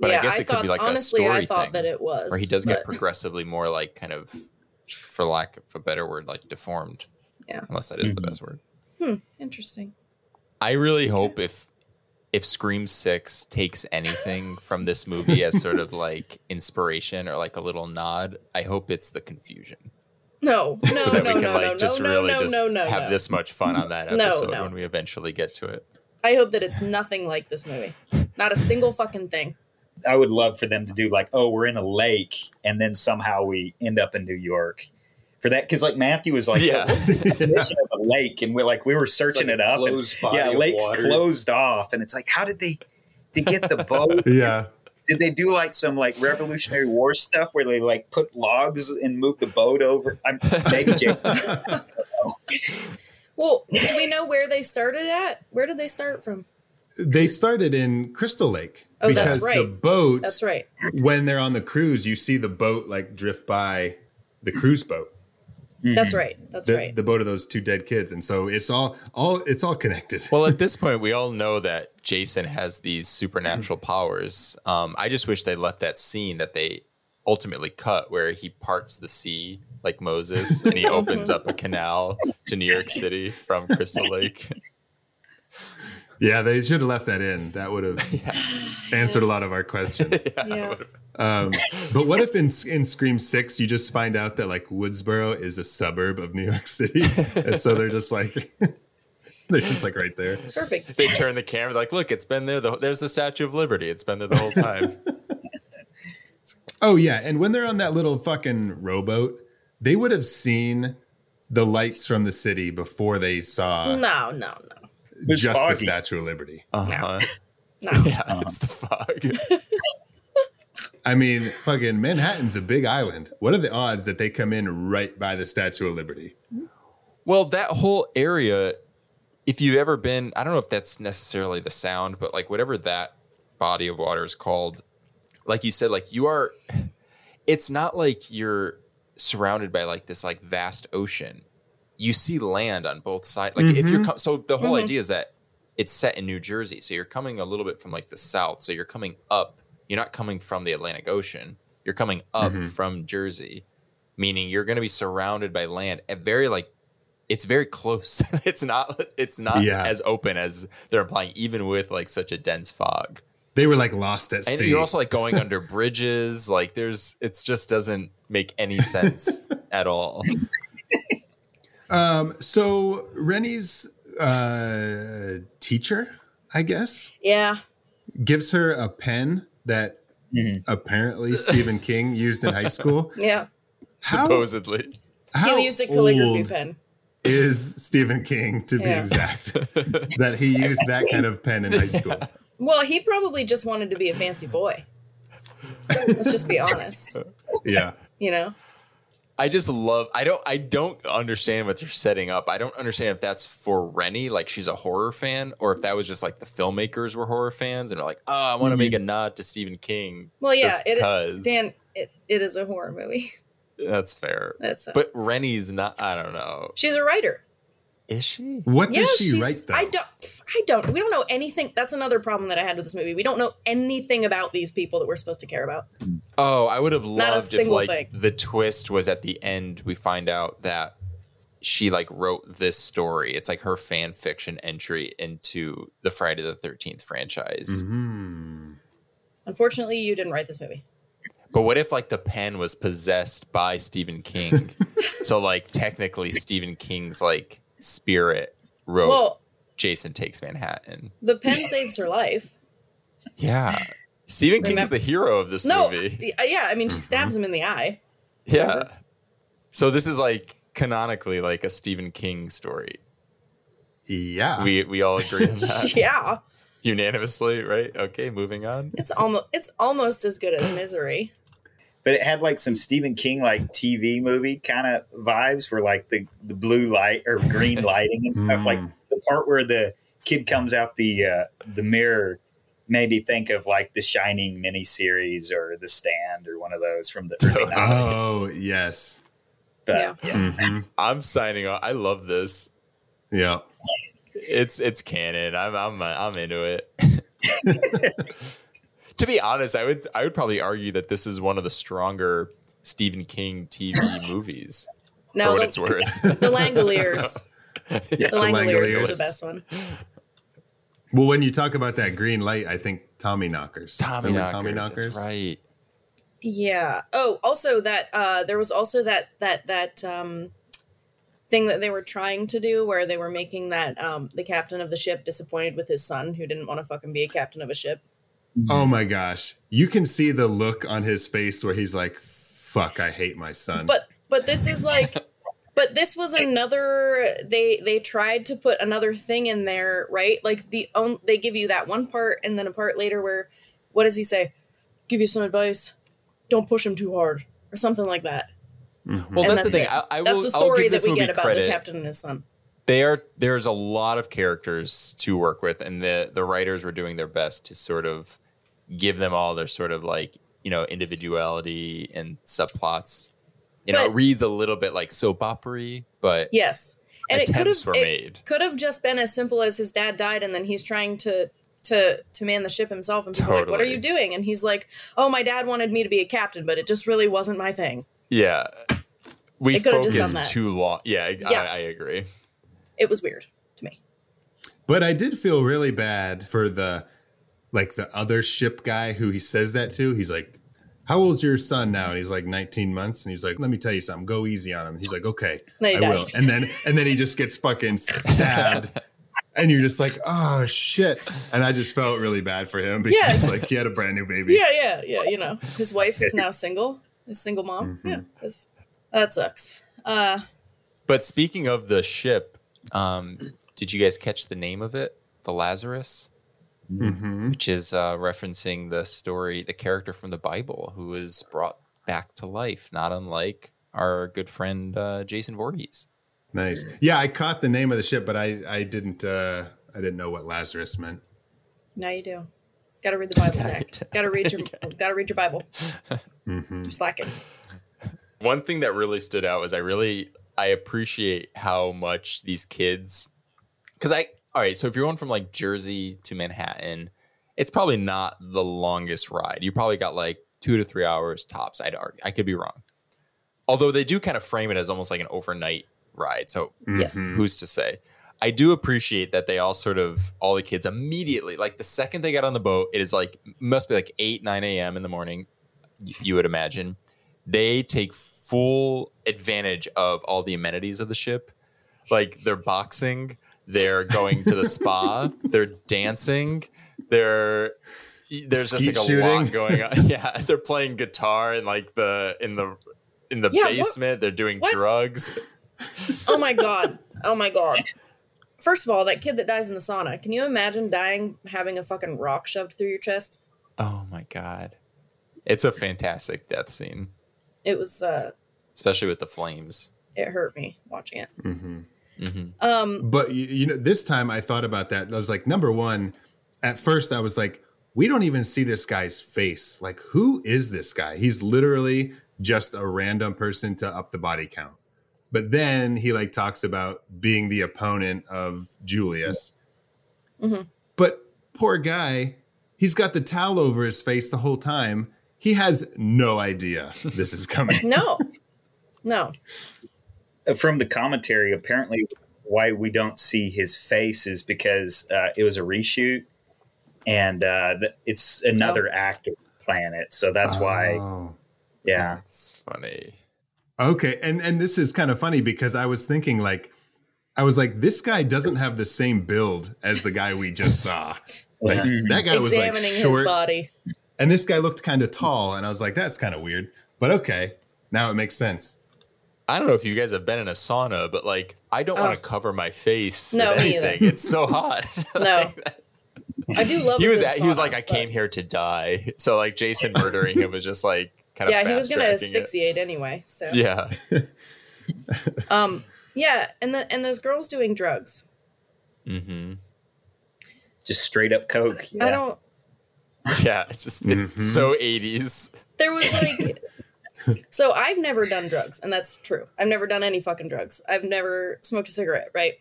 but yeah, I guess it could thought, be like honestly, a story I thought thing, that it was. where he does get progressively more like kind of, for lack of a better word, like deformed. Yeah. unless that is the Mhm. best word. Hmm, interesting. I really hope if if Scream Six takes anything from this movie as sort of like inspiration or like a little nod, I hope it's the confusion. No, [LAUGHS] no, so that no, we can no, like no, just no, really no, just no, no, have no. this much fun on that [LAUGHS] No, episode no. when we eventually get to it. I hope that it's nothing like this movie. Not a single fucking thing. I would love for them to do like, oh, we're in a lake, and then somehow we end up in New York. For that, because like Matthew was like, Yeah. what's the definition of a lake? And we're like, we were searching like it up. and- closed yeah, of lakes water. closed off, and it's like, how did they they get the boat? [LAUGHS] yeah. did they do like some like Revolutionary War stuff where they like put logs and move the boat over? I'm maybe Jason. [LAUGHS] Well, do we know where they started at? Where did they start from? They started in Crystal Lake Oh, that's because the right. boat, That's right. when they're on the cruise, you see the boat like drift by the cruise boat, That's right. That's the, right. the boat of those two dead kids, and so it's all all it's all connected. Well, at this [LAUGHS] point, we all know that Jason has these supernatural powers. Um, I just wish they left that scene that they ultimately cut where he parts the sea like Moses [LAUGHS] and he opens up a canal to New York City from Crystal Lake. [LAUGHS] yeah, they should have left that in. That would have [LAUGHS] answered a lot of our questions. [LAUGHS] yeah. Um, but what if in in Scream Six you just find out that like Woodsboro is a suburb of New York City, [LAUGHS] and so they're just like they're just like right there. Perfect. They turn the camera like, look, it's been there. The, there's the Statue of Liberty. It's been there the whole time. Oh yeah, and when they're on that little fucking rowboat, they would have seen the lights from the city before they saw No, no, no. Was just the. Statue of Liberty. Uh-huh. [LAUGHS] No. Yeah, [LAUGHS] it's the fog. [LAUGHS] I mean, fucking Manhattan's a big island. What are the odds that they come in right by the Statue of Liberty? Well, that whole area, if you've ever been, I don't know if that's necessarily the sound, but like whatever that body of water is called, like you said, like you are, it's not like you're surrounded by like this like vast ocean. You see land on both sides. Like if you're, mm-hmm. co- so the whole mm-hmm. idea is that it's set in New Jersey. So you're coming a little bit from like the south. So you're coming up. You're not coming from the Atlantic Ocean. You're coming up mm-hmm. from Jersey, meaning you're going to be surrounded by land at very like it's very close. [LAUGHS] it's not it's not Yeah. as open as they're implying, even with like such a dense fog. They were like lost at And sea. you're also like going under [LAUGHS] bridges. Like there's it's just doesn't make any sense [LAUGHS] at all. Um, so Rennie's uh, teacher, I guess, Yeah. gives her a pen that apparently Stephen [LAUGHS] King used in high school. Yeah. How, Supposedly. how he used a calligraphy old pen. is Stephen King to be exact? [LAUGHS] that he used that kind of pen in high school. Well, he probably just wanted to be a fancy boy. Let's just be honest. Yeah. You know? I just love I don't I don't understand what they're setting up. I don't understand if that's for Rennie, like she's a horror fan, or if that was just like the filmmakers were horror fans and are like, oh, I want to make mm-hmm. a nod to Stephen King. Well, yeah, just it, 'cause." Dan, it, it is a horror movie. That's fair. That's a, But Rennie's not I don't know. she's a writer. Is she? What Yeah, does she she's- write though? I don't. I don't. We don't know anything. That's another problem that I had with this movie. We don't know anything about these people that we're supposed to care about. Oh, I would have a loved if like thing. the twist was at the end we find out that she like wrote this story. It's like her fan fiction entry into the Friday the 13th franchise. Hmm. Unfortunately, you didn't write this movie. But what if like the pen was possessed by Stephen King? [LAUGHS] so like technically Stephen King's like spirit wrote Well, Jason Takes Manhattan. the pen saves her life. [LAUGHS] Yeah. Stephen King's Remember- the hero of this No, movie. Uh, yeah. I mean, she mm-hmm. stabs him in the eye. Yeah. So this is like canonically like a Stephen King story. Yeah. We we all agree on that [LAUGHS] yeah, unanimously, right? Okay, moving on. it's almost it's almost as good as Misery. But it had like some Stephen King like TV movie kind of vibes where like the, the blue light or green [LAUGHS] lighting and stuff. Like Mm. the part where the kid comes out the uh, the mirror made me think of like the Shining miniseries or The Stand or one of those from the early Totally. 90s. [LAUGHS] Oh, yes. But Yeah. yeah. Mhm. I'm signing off. I love this. Yeah. It's it's canon. I'm I'm I'm into it. [LAUGHS] to be honest, I would I would probably argue that this is one of the stronger Stephen King TV [LAUGHS] movies for No, what the, it's worth. [LAUGHS] the Langoliers. [LAUGHS] The Langoliers is the best one. Well, when you talk about that green light, I think Tommyknockers. Tommy Remember Knockers, That's right. Yeah. Oh, also that uh there was also that that that um thing that they were trying to do where they were making that um the captain of the ship disappointed with his son who didn't want to fucking be a captain of a ship. Mm-hmm. Oh my gosh. You can see the look on his face where he's like, fuck, I hate my son. But but this is like [LAUGHS] but this was another they they tried to put another thing in there, right? Like the own they give you that one part and then a part later where what does he say? Give you some advice. Don't push him too hard or something like that. Mm-hmm. Well, And that's, the thing. it. I, I that's will. the I'll story give that we movie get about credit. the captain and his son. there there's a lot of characters to work with and the the writers were doing their best to sort of give them all their sort of like you know individuality and subplots you know it reads a little bit like soap opera but Yes. And it could Attempts have were it made. could have just been as simple as his dad died and then he's trying to to to man the ship himself and people are like, What are you doing? And he's like, Oh, my dad wanted me to be a captain, but it just really wasn't my thing. yeah we They could have just focused too long yeah, Yeah. I, I agree It was weird to me. But I did feel really bad for the like the other ship guy who he says that to. He's like, "How old's your son now?" And he's like, "19 months." And he's like, "Let me tell you something. Go easy on him." He's like, "Okay, Then he I dies. will." And then and then he just gets fucking stabbed. And you're just like, oh shit! And I just felt really bad for him because Yes. like he had a brand new baby. Yeah, yeah, yeah. You know, his wife is now single, a single mom. Mm-hmm. Yeah, that's, that sucks. Uh, but speaking of the ship um did you guys catch the name of it the lazarus Mm-hmm. which is uh, referencing the story, the character from the Bible who was brought back to life, not unlike our good friend uh, Jason Voorhees. Nice. Yeah, I caught the name of the ship, but I I didn't uh I didn't know what Lazarus meant. now you do. Got to read the Bible, Zach. [LAUGHS] Got to read your. Got to read your Bible. [LAUGHS] Mm-hmm. You're slacking. One thing that really stood out was I really I appreciate how much these kids because I all right. So if you're going from like Jersey to Manhattan, it's probably not the longest ride. You probably got like two to three hours tops. I'd argue. I could be wrong. Although they do kind of frame it as almost like an overnight ride. So mm-hmm. Yes. who's to say? I do appreciate that they all sort of all the kids immediately, like the second they got on the boat, it is like must be like eight, nine a.m. in the morning. You would imagine they take full advantage of all the amenities of the ship. Like they're boxing, they're going to the spa, [LAUGHS] they're dancing, they're there's just like a shooting. lot going on. [LAUGHS] Yeah, they're playing guitar in like the in the in the Yeah, what- basement. they're doing what- drugs. Oh my god. [LAUGHS] Oh my god. First of all, that kid that dies in the sauna. Can you imagine dying having a fucking rock shoved through your chest? Oh my god. It's a fantastic death scene, It was. uh especially with the flames. It hurt me watching it. Mm-hmm. Hmm Um. But you, you know, this time I thought about that. I was like, number one, at first I was like, we don't even see this guy's face. Like, who is this guy? He's literally just a random person to up the body count. But then he like talks about being the opponent of Julius. Mhm. But poor guy, he's got the towel over his face the whole time. He has no idea this is coming. No. [LAUGHS] No. Uh, from the commentary, apparently why we don't see his face is because uh, it was a reshoot, and uh, it's another actor playing it. So that's why, Oh. yeah. That's funny. Okay, and and this is kind of funny because I was thinking like I was like this guy doesn't have the same build as the guy we just saw. [LAUGHS] Like Yeah. that guy was like Examining his short body. and this guy looked kind of tall and I was like that's kind of weird. But okay, now it makes sense. I don't know if you guys have been in a sauna, but like I don't want Oh. to cover my face No, with anything. It's so hot. [LAUGHS] [LAUGHS] No. I do love. he was good at, he was like I but- came here to die. So like Jason murdering him was just like kind of Yeah, he was gonna fast-tracking it. asphyxiate anyway. So Yeah. [LAUGHS] Um. Yeah, and the and those girls doing drugs. Mm hmm Just straight up coke. I don't. Yeah. It's just it's Mhm. so 80s. There was like. So I've never done drugs, and that's true. I've never done any fucking drugs. I've never smoked a cigarette, right?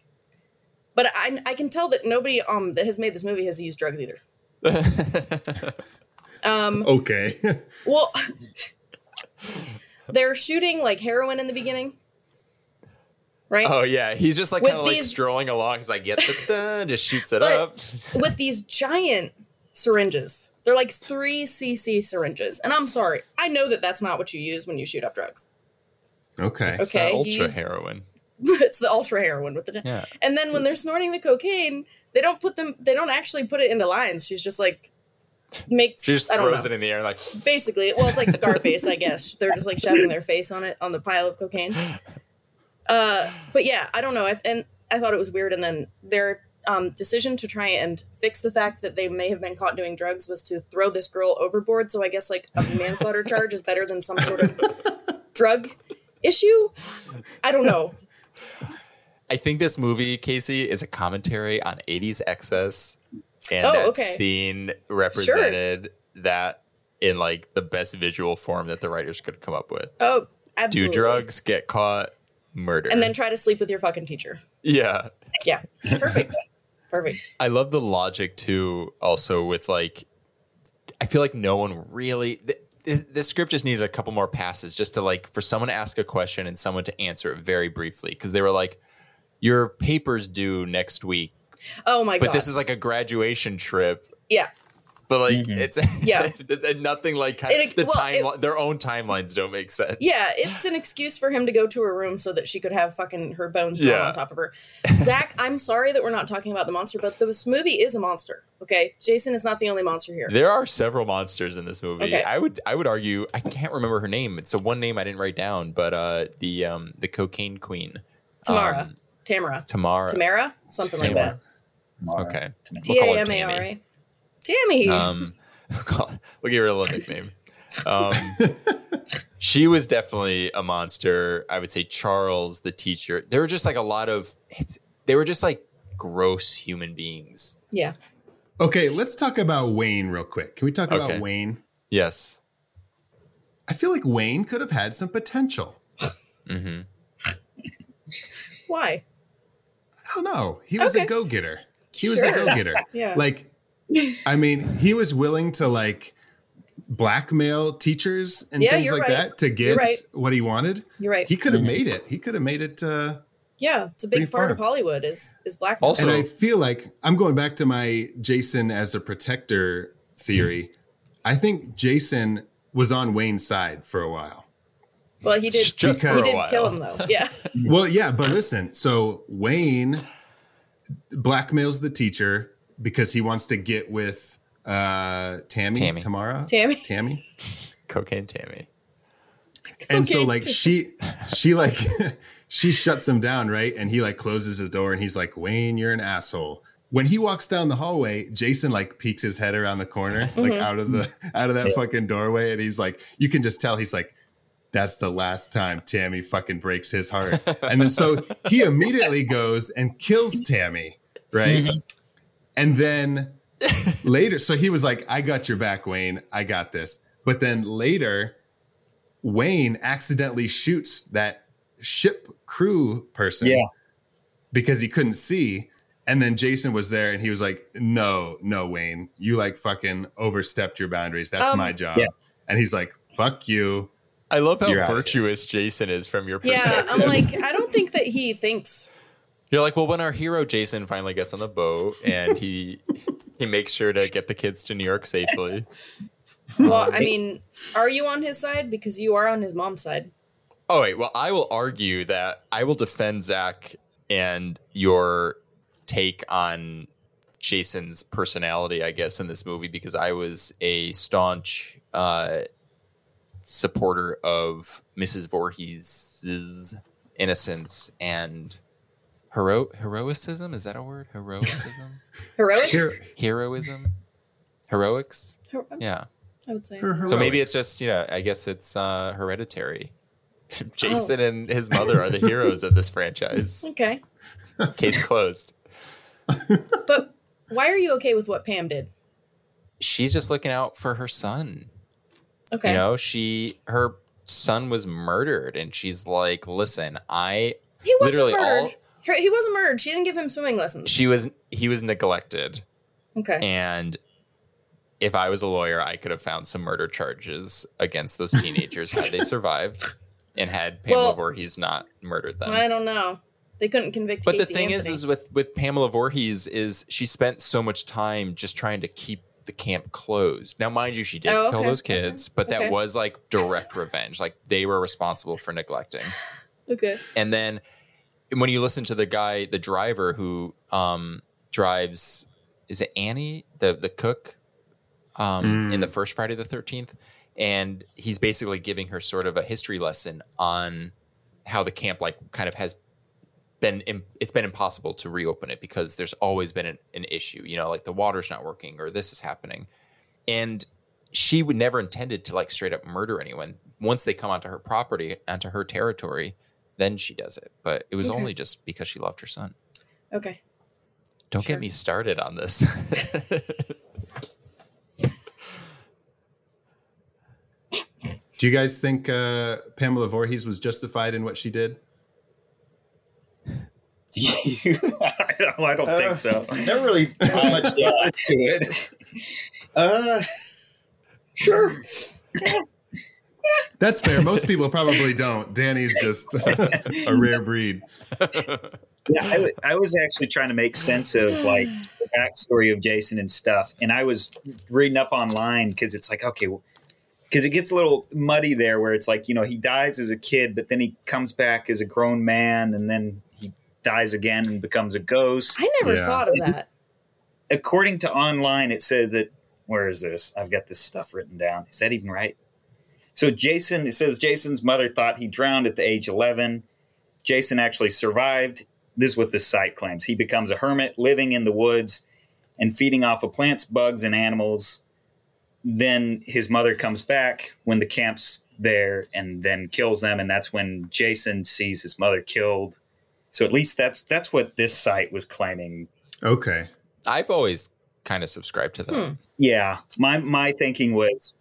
But I I can tell that nobody um that has made this movie has used drugs either. [LAUGHS] Um. Okay. Well, [LAUGHS] they're shooting like heroin in the beginning, right? Oh yeah, he's just like kind of like strolling along. He's like, get the dun, [LAUGHS] just shoots it up. with these giant syringes. They're like three cc syringes, and I'm sorry, I know that that's not what you use when you shoot up drugs. Okay. It's Okay, ultra use- heroin. [LAUGHS] it's the ultra heroin with the. Yeah. And then when they're snorting the cocaine, they don't put them. They don't actually put it into lines. She's just like makes. She just I don't throws know. it in the air like Basically, well, it's like Scarface, I [LAUGHS] guess. They're just like shoving their face on it on the pile of cocaine. [LAUGHS] Uh, but yeah, I don't know. I, and I thought it was weird. And then their um, decision to try and fix the fact that they may have been caught doing drugs was to throw this girl overboard. So I guess like a manslaughter [LAUGHS] charge is better than some sort of drug issue. I don't know. I think this movie, Casey, is a commentary on 80s excess and Oh, that okay. scene represented that in like the best visual form that the writers could come up with. Oh, absolutely. Do drugs, get caught, murder. and then try to sleep with your fucking teacher. yeah. Yeah, perfect, perfect. I love the logic too, also with like, I feel like no one really. th- th- This script just needed a couple more passes just to like for someone to ask a question and someone to answer it very briefly because they were like, "Your paper's due next week, Oh my but god. But this is like a graduation trip." yeah. But like Mhm. it's [LAUGHS] Yeah. nothing like kind It- the well, time it- their own timelines don't make sense. Yeah, it's an excuse for him to go to her room so that she could have fucking her bones drawn Yeah. on top of her. Zach, [LAUGHS] I'm sorry that we're not talking about the monster, but this movie is a monster. Okay, Jason is not the only monster here. There are several monsters in this movie. Okay. I would I would argue I can't remember her name. It's a one name I didn't write down, but uh the um the cocaine queen. Tamara, Um, Tamara, Tamara. Tamara, something like Tamara. that. Okay. T We'll A call her M A R Tammy. A. Tammy. Um [LAUGHS] we'll give her a little nickname. Um she was definitely a monster. I would say Charles, the teacher. There were just like a lot of they were just like gross human beings. yeah. Okay, let's talk about Wayne real quick. Can we talk about Wayne? Yes. I feel like Wayne could have had some potential. hmm Why? I don't know. He was Okay. a go-getter. He was a go-getter. [LAUGHS] Yeah. Like I mean, he was willing to like blackmail teachers and Yeah, things like right. that to get right. what he wanted. You're right. He could have made it. He could have made it uh yeah, it's a big part far. of Hollywood is is blackmail. Also- and I feel like I'm going back to my Jason as a protector theory. I think Jason was on Wayne's side for a while. well, he did. Just he for a did while. kill him though. Yeah. [LAUGHS] [LAUGHS] Well, yeah, but listen. So Wayne blackmails the teacher because he wants to get with uh Tammy, Tammy. Tamara, Tammy. Tammy. [LAUGHS] Cocaine Tammy. And so like Tammy. she she like [LAUGHS] she shuts him down, right? And he like closes the door and he's like, "Wayne, you're an asshole." When he walks down the hallway, Jason like peeks his head around the corner, like Mm-hmm. out of the out of that fucking doorway and he's like, you can just tell he's like that's the last time Tammy fucking breaks his heart. And then so he immediately goes and kills Tammy, right? And then [LAUGHS] later, so he was like, I got your back, Wayne. I got this. But then later, Wayne accidentally shoots that ship crew person Yeah. because he couldn't see. And then Jason was there and he was like, No, no, Wayne, you like fucking overstepped your boundaries. That's Um, my job. Yeah. And he's like, Fuck you. I love how You're virtuous Jason is from your perspective. Yeah. I'm like, I don't think that he thinks. You're like, well, when our hero Jason finally gets on the boat and he he makes sure to get the kids to New York safely. Well, I mean, are you on his side because you are on his mom's side? Oh wait, well, I will argue that I will defend Zach and your take on Jason's personality, I guess, in this movie because I was a staunch uh, supporter of Mrs. Voorhees' innocence and hero heroicism. Is that a word? Heroicism, [LAUGHS] Heroics? Here- heroism, heroics. Her- Yeah. I would say. Her So maybe it's heroics. just you know, I guess it's uh, hereditary. [LAUGHS] Jason and his mother are the heroes of this franchise. [LAUGHS] Okay. Case closed. But why are you okay with what Pam did? She's just looking out for her son. Okay. You know, she her son was murdered, and she's like, "Listen, I he wasn't literally all murdered. He wasn't murdered. She didn't give him swimming lessons. she was he was neglected, Okay. and if I was a lawyer, I could have found some murder charges against those teenagers had they [LAUGHS] survived, and had Pamela Well, Voorhees not murdered them. I don't know. They couldn't convict. But the thing is, Anthony. is with with Pamela Voorhees is she spent so much time just trying to keep the camp closed. Now, mind you, she did Oh, kill okay, those okay, kids, but that okay. was like direct revenge. Like they were responsible for neglecting. [LAUGHS] okay. And then when you listen to the guy, the driver who um, drives, is it Annie, the the cook, um, in the first Friday the Thirteenth, and he's basically giving her sort of a history lesson on how the camp like kind of has been it's been impossible to reopen it because there's always been an, an issue you know like the water's not working or this is happening. And she would never intended to like straight up murder anyone. Once they come onto her property onto her territory then she does it but it was Okay. only just because she loved her son Okay. don't Sure. get me started on this [LAUGHS] Do you guys think uh, Pamela Voorhees was justified in what she did? [LAUGHS] I don't, I don't think so. [LAUGHS] Never really put much thought to it. Uh, sure. That's fair. Most people probably don't. Danny's just [LAUGHS] a rare breed. Yeah, I, w- I was actually trying to make sense of like the backstory of Jason and stuff, and I was reading up online because it's like okay, because it gets a little muddy there, where it's like you know he dies as a kid, but then he comes back as a grown man, and then he dies again and becomes a ghost. I never Yeah. thought of that. According to online, it said that where is this? I've got this stuff written down. Is that even right? So Jason, it says Jason's mother thought he drowned at the age 11. Jason actually survived. This is what this site claims. He becomes a hermit living in the woods and feeding off of plants, bugs, and animals. Then his mother comes back when the camp's there and then kills them. And that's when Jason sees his mother killed. So at least that's that's what this site was claiming. Okay. i've always kind of subscribed to that Hmm. Yeah. My my thinking was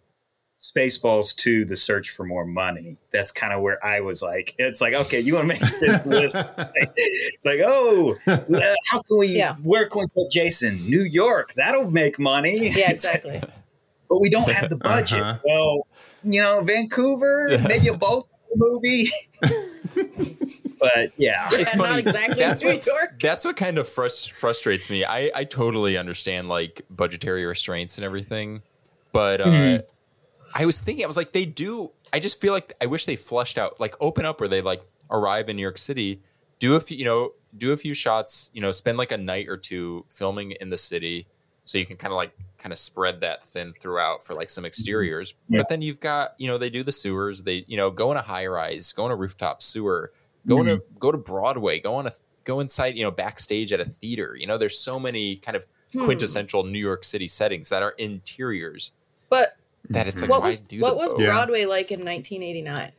Spaceballs 2, the search for more money. That's kind of where I was like, it's like, okay, you want to make sense of this? [LAUGHS] it's like, oh, uh, how can we, Yeah. where can we put Jason? New York, that'll make money. Yeah, [LAUGHS] exactly. but we don't have the [LAUGHS] budget. Uh-huh. Well, you know, Vancouver, maybe a both movie. but yeah. it's Yeah, not funny. exactly that's New what York. that's what kind of frust- frustrates me. I I totally understand like budgetary restraints and everything, but uh, Mhm. I was thinking I was like they do. I just feel like I wish they flushed out like open up where they like arrive in New York City, do a few you know do a few shots, you know, spend like a night or two filming in the city, so you can kind of like kind of spread that thin throughout for like some exteriors. Yeah. But then you've got you know they do the sewers, they you know go in a high rise, go in a rooftop sewer, go to go to Broadway, go on a go inside, you know, backstage at a theater. You know, there's so many kind of Hmm. quintessential New York City settings that are interiors But that it's like what why was do what was boat? Yeah. Broadway like in 1989?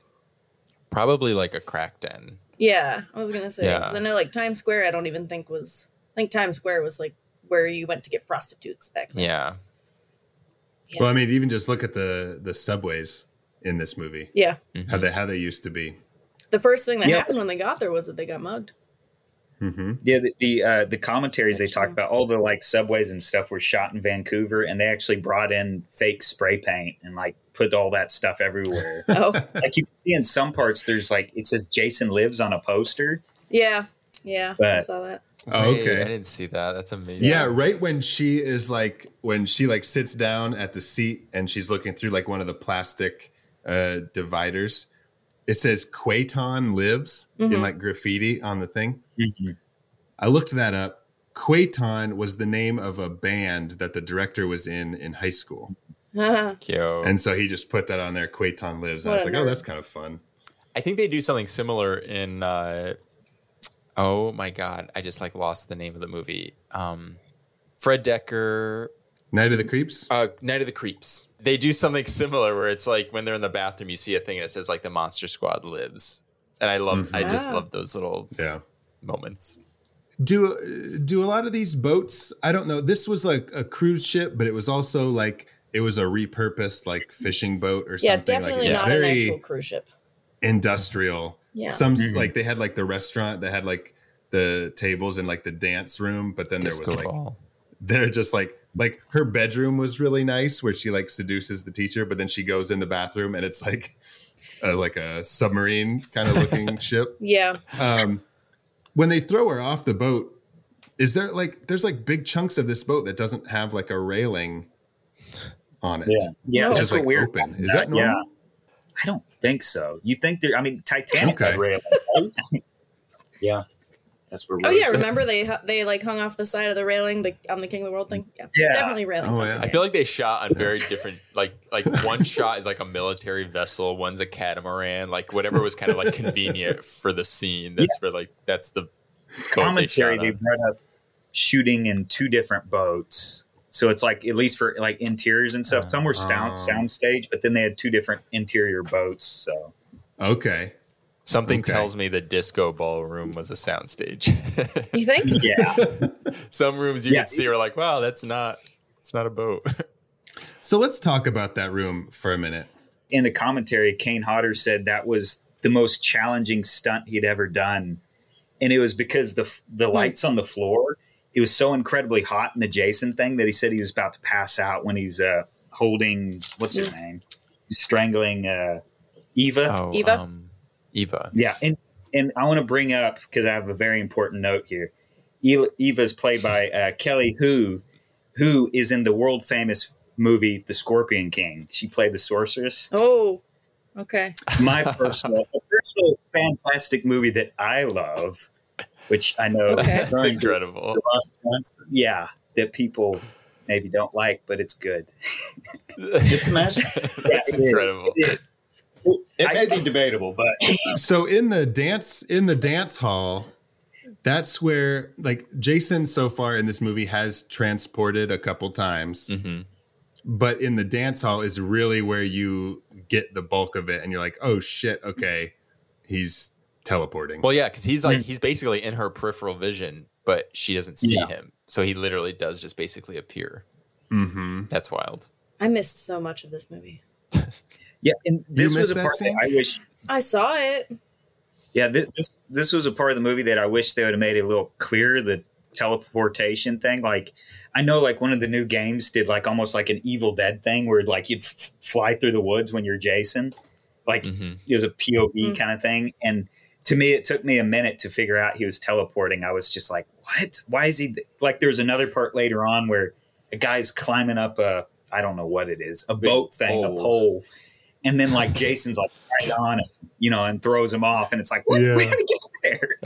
probably like a crack den. Yeah, I was gonna say. Yeah. 'cause I know like Times Square. I don't even think was. I think Times Square was like where you went to get prostitutes back then. Yeah. Well, I mean, even just look at the the subways in this movie. Yeah. Mm-hmm. How they how they used to be. The first thing that Yeah. happened when they got there was that they got mugged. Hmm Yeah, the the, uh, the commentaries they That's talk true. about all the like subways and stuff were shot in Vancouver, and they actually brought in fake spray paint and like put all that stuff everywhere. [LAUGHS] Oh, like you can see in some parts, there's like it says Jason lives on a poster. yeah, yeah. I saw that. Oh, Wait, okay. I didn't see that. That's amazing. Yeah, right when she is like when she like sits down at the seat and she's looking through like one of the plastic uh dividers. It says Quaton lives in Mhm. like graffiti on the thing. I looked that up. Quaton was the name of a band that the director was in in high school. [LAUGHS] Cute. And so he just put that on there. Quaiton lives. And I was like, oh, that's kind of fun. I think they do something similar in. Uh, oh my god! I just like lost the name of the movie. Um, Fred Dekker, Night of the Creeps. uh, Night of the Creeps. They do something similar where it's like when they're in the bathroom, you see a thing and it says like the Monster Squad lives, and I love. I just love those little Yeah. Moments. Do do a lot of these boats? I don't know. This was like a cruise ship, but it was also like it was a repurposed like fishing boat or Yeah, something. definitely like it's not an very actual cruise ship. industrial. Yeah. Some like they had like the restaurant that had like the tables and like the dance room, but then there Disco was like ball. they're just like like her bedroom was really nice where she like seduces the teacher, but then she goes in the bathroom and it's like [LAUGHS] uh, like a submarine kind of looking [LAUGHS] ship. Yeah. Um, when they throw her off the boat, is there like there's like big chunks of this boat that doesn't have like a railing on it? Yeah, yeah. It's just like weird. open. Is that normal? Yeah, I don't think so. You think there? I mean, Titanic Okay. had railing, right? [LAUGHS] yeah, that's where. Oh yeah, is. remember they they like hung off the side of the railing the, on the King of the World thing? Yeah, Yeah. definitely railings. Oh, yeah. I feel like they shot on very different like like one shot is like a military vessel, one's a catamaran, like whatever was kind of like convenient for the scene. That's for like that's the boat they commentary. They on. brought up shooting in two different boats. So it's like at least for like interiors and stuff. Some were sound Oh. sound stage, but then they had two different interior boats. So Okay. Something Okay. tells me the disco ballroom was a soundstage. You think? [LAUGHS] yeah, Some rooms you Yeah. could see are like, wow, that's not it's not a boat. [LAUGHS] So let's talk about that room for a minute. in the commentary, Kane Hodder said that was the most challenging stunt he'd ever done, and it was because the the lights on the floor. It was so incredibly hot in the Jason thing that he said he was about to pass out when he's uh, holding what's his name, he's strangling uh, Eva. Oh, Eva? Um, Eva. Yeah, and and I want to bring up because I have a very important note here. Eva Eva's played by uh, Kelly Hu, who is in the world famous movie The Scorpion King. She played the sorceress. Oh, okay. My personal, a personal fantastic movie that I love, which I know Okay. is It's incredible. Yeah, that people maybe don't like, but it's good. [LAUGHS] It's a master. That's it is. incredible. It is. It may be debatable, but So in the dance in the dance hall, that's where like Jason so far in this movie has transported a couple times. hmm But in the dance hall is really where you get the bulk of it and you're like, "Oh shit, okay. He's teleporting." Well, yeah, because he's like he's basically in her peripheral vision, but she doesn't see Yeah. him. So he literally does just basically appear. mhm. That's wild. I missed so much of this movie. [LAUGHS] Yeah, and this was a that part that? I wish I saw it. Yeah, this, this this was a part of the movie that I wish they would have made it a little clearer. The teleportation thing, like I know, like one of the new games did like almost like an Evil Dead thing, where like you'd f- fly through the woods when you're Jason, like Mhm. it was a POV Mm. kind of thing. And to me, it took me a minute to figure out he was teleporting. I was just like, what? Why is he th-" like? There's another part later on where a guy's climbing up a I don't know what it is, a boat thing, pole. a pole. And then like Jason's like right on it, you know, and throws him off, and it's like, what? Yeah. Where did he get there?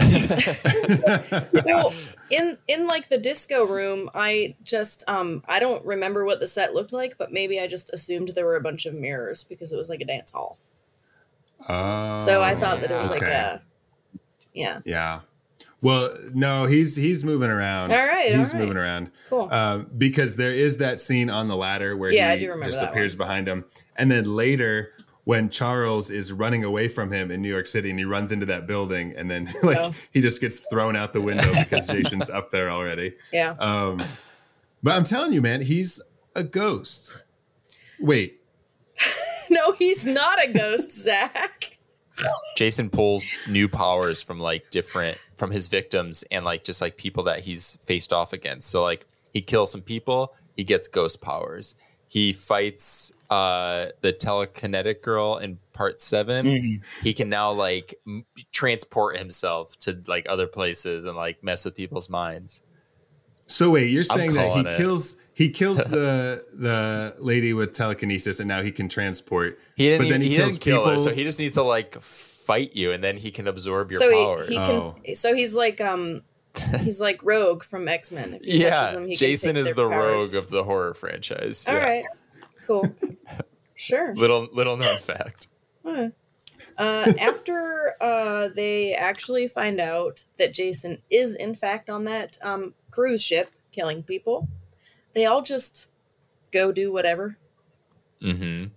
[LAUGHS] Well, in in like the disco room, I just um I don't remember what the set looked like, but maybe I just assumed there were a bunch of mirrors because it was like a dance hall. Oh, So I thought that it was like okay. a yeah. Yeah. Well, no, he's he's moving around. All right, he's right. moving around. Cool. Um, because there is that scene on the ladder where Yeah, he do remember just that appears behind him, and then later when Charles is running away from him in New York City, and he runs into that building, and then [LAUGHS] like Oh. he just gets thrown out the window because [LAUGHS] Jason's up there already. yeah. Um, but I'm telling you, man, he's a ghost. Wait, [LAUGHS] No, he's not a ghost, Zach. Jason pulls new powers from like different from his victims and like just like people that he's faced off against. So like he kills some people, he gets ghost powers. He fights uh the telekinetic girl in part 7. He can now like m- transport himself to like other places and like mess with people's minds. so wait, you're saying that he it. kills he kills [LAUGHS] the the lady with telekinesis, and now he can transport. He didn't But then he, he kills didn't kill her, so he just needs to like fight you and then he can absorb your so powers. he, he Oh. can so he's like um he's like Rogue from X Men. If he yeah, them, he Jason is the powers. rogue of the horror franchise. All yeah. right. Cool. [LAUGHS] Sure. Little little known fact. Alright. Uh, after uh, they actually find out that Jason is in fact on that um, cruise ship killing people, they all just go do whatever. Mm-hmm.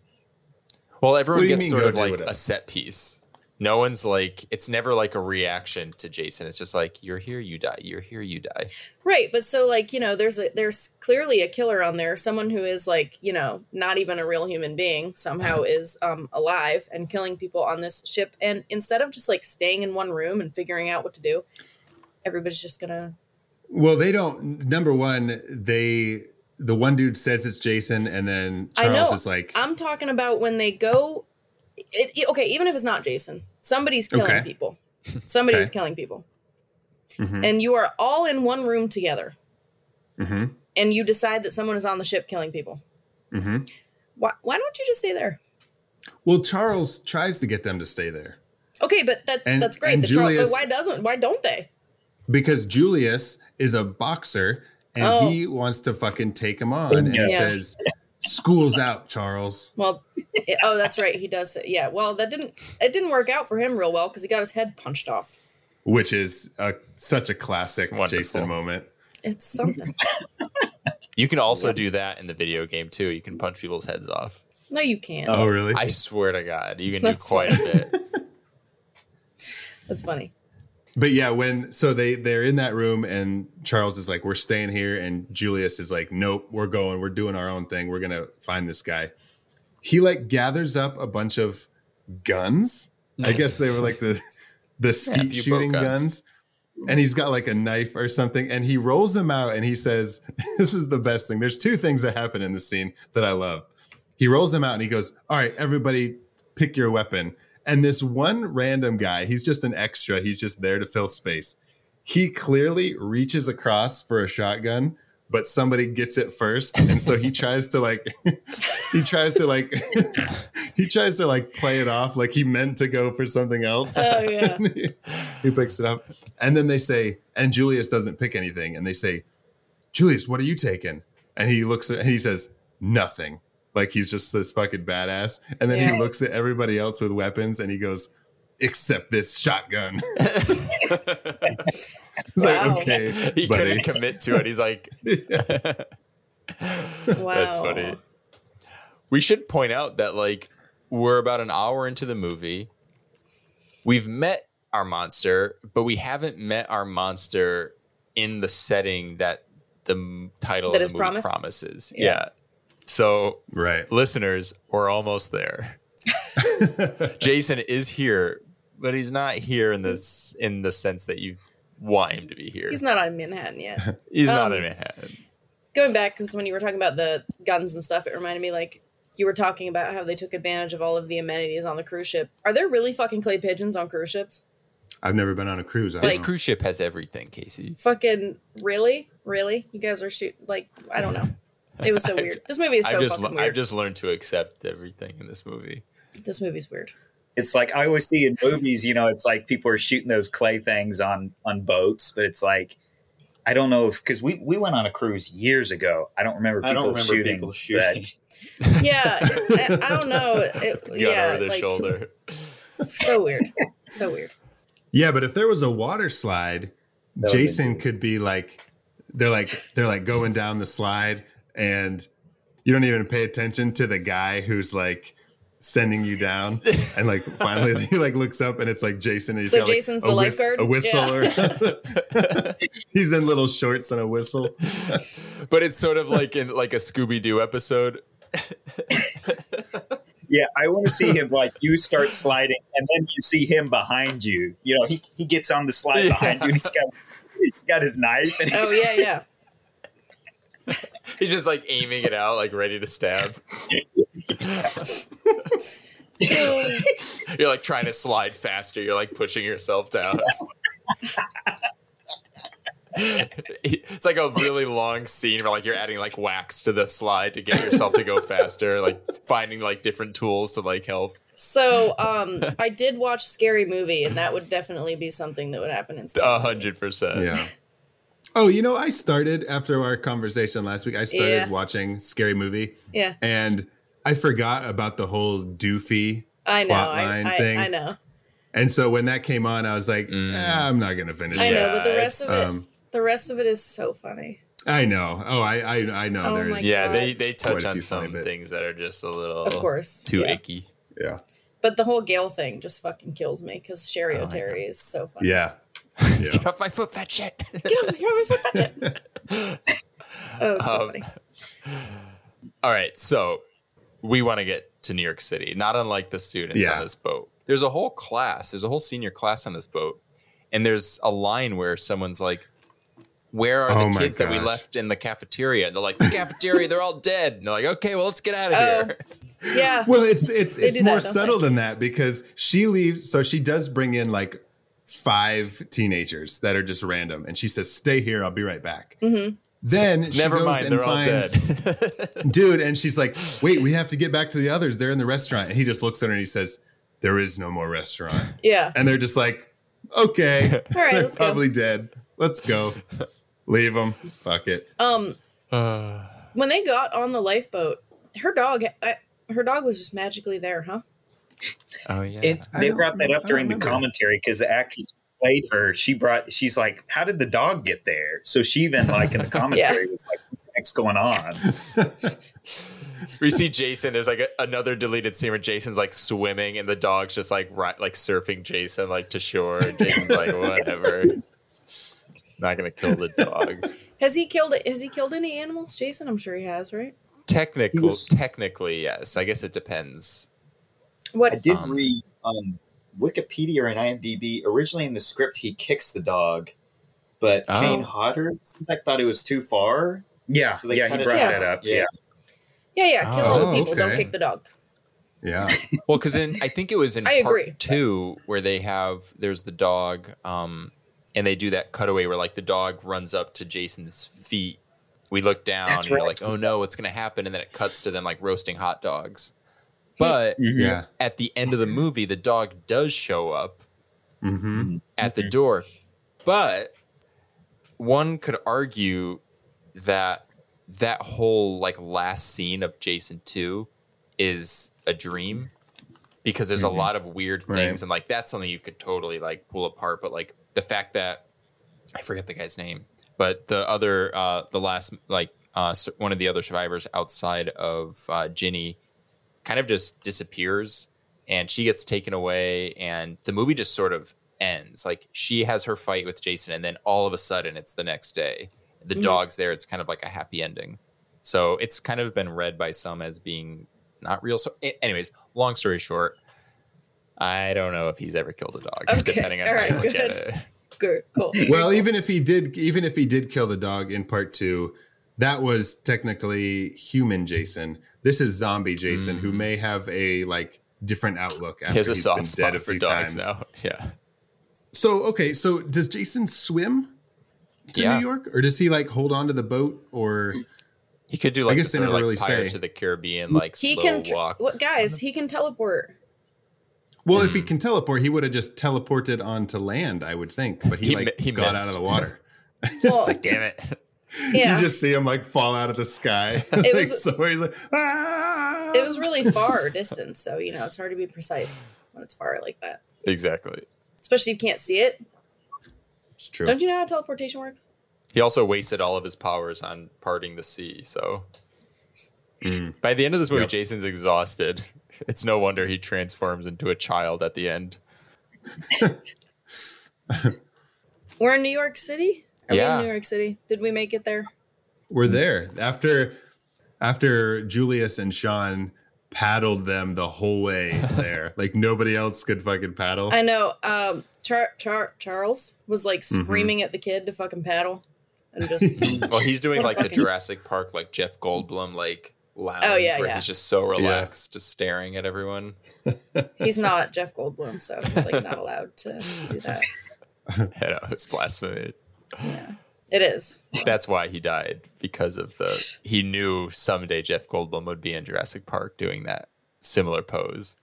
Well, everyone What gets mean sort of like whatever? a set piece. No one's like it's never like a reaction to Jason. It's just like you're here, you die. You're here, you die. Right, but so like you know, there's a there's clearly a killer on there, someone who is like you know not even a real human being somehow [LAUGHS] is um alive and killing people on this ship, and instead of just like staying in one room and figuring out what to do, everybody's just gonna Well, they don't. Number one, they the one dude says it's Jason, and then I know. Charles is like, I'm talking about when they go. It, it- okay, even if it's not Jason, somebody's killing Okay. people. Somebody's Okay. killing people, Mhm. and you are all in one room together, Mhm. and you decide that someone is on the ship killing people. Mhm. Why? Why don't you just stay there? well, Charles tries to get them to stay there Okay, but that And- that's great. and The Char- Julius- but why doesn't? Why don't they? because Julius is a boxer and Oh. he wants to fucking take him on, and he says, "School's out, Charles." Well, it- oh, that's right. He does. Say, yeah. Well, that didn't. It didn't work out for him real well because he got his head punched off. Which is a, such a classic Wonderful. Jason moment. It's something. You can also do that in the video game too. You can punch people's heads off. no, you can't. Oh, really? I swear to God, you can do That's quite a bit. [LAUGHS] That's funny. But yeah, when so they they're in that room and Charles is like, "We're staying here," and Julius is like, "Nope, we're going. We're doing our own thing. We're gonna find this guy." He like gathers up a bunch of guns. I guess they were like the the [LAUGHS] skeet few shooting guns. guns. And he's got like a knife or something, and he rolls them out and he says, [LAUGHS] This is the best thing. There's two things that happen in the scene that I love. He rolls them out and he goes, All right, everybody, pick your weapon. And this one random guy, he's just an extra, he's just there to fill space. He clearly reaches across for a shotgun, but somebody gets it first. And so he [LAUGHS] tries to like, [LAUGHS] he tries to like, [LAUGHS] he tries to like play it off like he meant to go for something else. Oh yeah. He, he picks it up. And then they say, and Julius doesn't pick anything. And they say, Julius, what are you taking? And he looks at, and he says, nothing. Like he's just this fucking badass. And then Yeah. he looks at everybody else with weapons and he goes, except this shotgun. [LAUGHS] it's Wow. like, okay. he buddy. couldn't commit to it. He's like, [LAUGHS] [LAUGHS] Wow. That's funny. We should point out that like we're about an hour into the movie. We've met our monster, but we haven't met our monster in the setting that the title That of is the movie promised? promises. Yeah. Yeah. So Right. listeners, we're almost there. [LAUGHS] Jason is here, but he's not here in this in the sense that you want him to be here. He's not on Manhattan yet. [LAUGHS] He's not um, in Manhattan. Going back, because when you were talking about the guns and stuff, it reminded me like you were talking about how they took advantage of all of the amenities on the cruise ship. Are there really fucking clay pigeons on cruise ships? I've never been on a cruise. I This don't cruise ship has everything, Casey. Fucking really, really? You guys are shoot like I don't know. [LAUGHS] It was so [LAUGHS] weird. This movie is so I've just fucking I've just learned to accept everything in this movie. This movie's weird. It's like I always see in movies, you know, it's like people are shooting those clay things on on boats, but it's like I don't know if because we we went on a cruise years ago. I don't remember people I don't remember shooting. people but- shooting. [LAUGHS] Yeah, I, I don't know. It, [LAUGHS] Gun yeah, over their like, shoulder. So weird. So weird. Yeah, but if there was a water slide, That would've Jason could be like, they're like, they're like going down the slide, and you don't even pay attention to the guy who's like sending you down, [LAUGHS] and like finally he like looks up and it's like Jason. And he's So got, like, Jason's a the whis- lifeguard? a whistle, Yeah. [LAUGHS] he's in little shorts and a whistle. [LAUGHS] But it's sort of like in like a Scooby Doo episode. Yeah, I want to see him like you start sliding, and then you see him behind you. You know, he he gets on the slide Yeah. behind you, and he's got he's got his knife, and oh, he's, Oh yeah, yeah. [LAUGHS] He's just like aiming it out, like ready to stab. You're like trying to slide faster. You're like pushing yourself down. it's like a really long scene where like you're adding like wax to the slide to get yourself to go faster, like finding like different tools to like help. So um, I did watch Scary Movie, and that would definitely be something that would happen in. A hundred percent. Yeah. Oh, you know, I started after our conversation last week. I started Yeah. watching Scary Movie, Yeah. and I forgot about the whole doofy I know. plot I, I, thing. I know. And so when that came on, I was like, Mm. "Ah, I'm not gonna finish I know, but the rest of it, Um, the rest of it is so funny. I know. Oh, I I, I know. Oh there's Yeah, God. they they touch on some things that are just a little Of course, too yeah. icky. yeah But the whole Gale thing just fucking kills me because Cheri Oh Oteri is so funny. yeah [LAUGHS] yeah. Get off my foot, fat shit. [LAUGHS] Get over here, my foot, fetch it. [LAUGHS] Oh, it's so Um, funny. All right, so we want to get to New York City, not unlike the students Yeah. on this boat. There's a whole class, there's a whole senior class on this boat, and there's a line where someone's like, "Where are Oh the my kids that we left in the cafeteria?" And they're like, "The cafeteria, they're all dead." And they're like, "Okay, well, let's get out of Oh. here." Yeah. Well, it's it's it's more that, subtle they? than that because she leaves. So she does bring in like five teenagers that are just random, and she says, "Stay here. I'll be right back." Mm-hmm. Then she Never goes mind, and they're all finds dead. [LAUGHS] dude, and she's like, "Wait, we have to get back to the others. They're in the restaurant." And he just looks at her and he says, "There is no more restaurant." Yeah. And they're just like, "Okay, [LAUGHS] All right, they're let's go. probably dead. Let's go. Leave them. Fuck it." Um, [SIGHS] Uh, when they got on the lifeboat, her dog, I, her dog was just magically there, huh? Oh yeah. It, I they brought that up during the commentary because the actress played her. She brought. She's like, "How did the dog get there?" So she even like in the [LAUGHS] commentary was like, "What the heck's going on?" [LAUGHS] we see Jason. There's like a, another deleted scene where Jason's like swimming and the dog's just like ri- like surfing Jason like to shore. And Jason's like, [LAUGHS] whatever. Not gonna kill the dog. Has he killed? Has he killed any animals, Jason? I'm sure he has, right? Technical, technically, yes. I guess it depends. What? I did Um, read on Wikipedia and IMDb. Originally in the script, he kicks the dog, but Oh. Kane Hodder seems like thought it was too far. Yeah, So they yeah, cut he brought down. that up. Yeah. Yeah. Yeah, yeah. Kill all the Oh, people. Don't kick the dog. Yeah. [LAUGHS] Well, because in I think it was in I part agree. two where they have there's the dog, um, and they do that cutaway where like the dog runs up to Jason's feet. We look down That's and you're like, oh no, what's gonna happen? And then it cuts to them like roasting hot dogs. But Yeah. at the end of the movie, the dog does show up Mm-hmm. at the door. But one could argue that that whole like last scene of Jason 2 is a dream because there's a lot of weird Right. things and like that's something you could totally like pull apart but like the fact that I forget the guy's name but the other uh the last like uh one of the other survivors outside of uh Ginny kind of just disappears and she gets taken away and the movie just sort of ends like she has her fight with jason and then all of a sudden it's the next day the Mhm. dog's there it's kind of like a happy ending so it's kind of been read by some as being not real so anyways long story short i don't know if he's ever killed a dog Okay, [LAUGHS] depending on all how you right, look at good. [LAUGHS] it Good. Cool. Well, even if he did, even if he did kill the dog in part two, that was technically human Jason. This is zombie Jason, who may have a like different outlook after he has a he's soft been spot dead a few times. now [LAUGHS] yeah So okay, so does Jason swim to Yeah. New York, or does he like hold on to the boat, or he could do like guess the they sort of never like really Pirates say. of the Caribbean like He slow can. Tr- walk. what, guys, he can teleport. well, if Hmm. he can teleport, he would have just teleported onto land, I would think. But he, He like he got missed. out of the water. Well, [LAUGHS] It's like damn it. Yeah. You just see him like fall out of the sky. [LAUGHS] It like, was- somewhere he's like, ah! it was really far distance, so you know it's hard to be precise when it's far like that, exactly. especially if you can't see it. It's true. Don't you know how teleportation works? He also wasted all of his powers on parting the sea. So Mm. by the end of this movie, Yep. Jason's exhausted. [LAUGHS] It's no wonder he transforms into a child at the end. [LAUGHS] We're in New York City. Are we Yeah. in New York City? Did we make it there? We're there after after Julius and Sean paddled them the whole way there. [LAUGHS] like nobody else could fucking paddle. I know. Um, Char- Char- Charles was like Mm-hmm. screaming at the kid to fucking paddle, and just [LAUGHS] Well, he's doing What a like the Jurassic Park, like Jeff Goldblum, like lounge, Oh, yeah, where yeah. he's just so relaxed, just staring at everyone. [LAUGHS] he's not Jeff Goldblum, so he's like not allowed to do that. I know it's blasphemy. Yeah, it is. That's why he died because of the. He knew someday Jeff Goldblum would be in Jurassic Park doing that similar pose.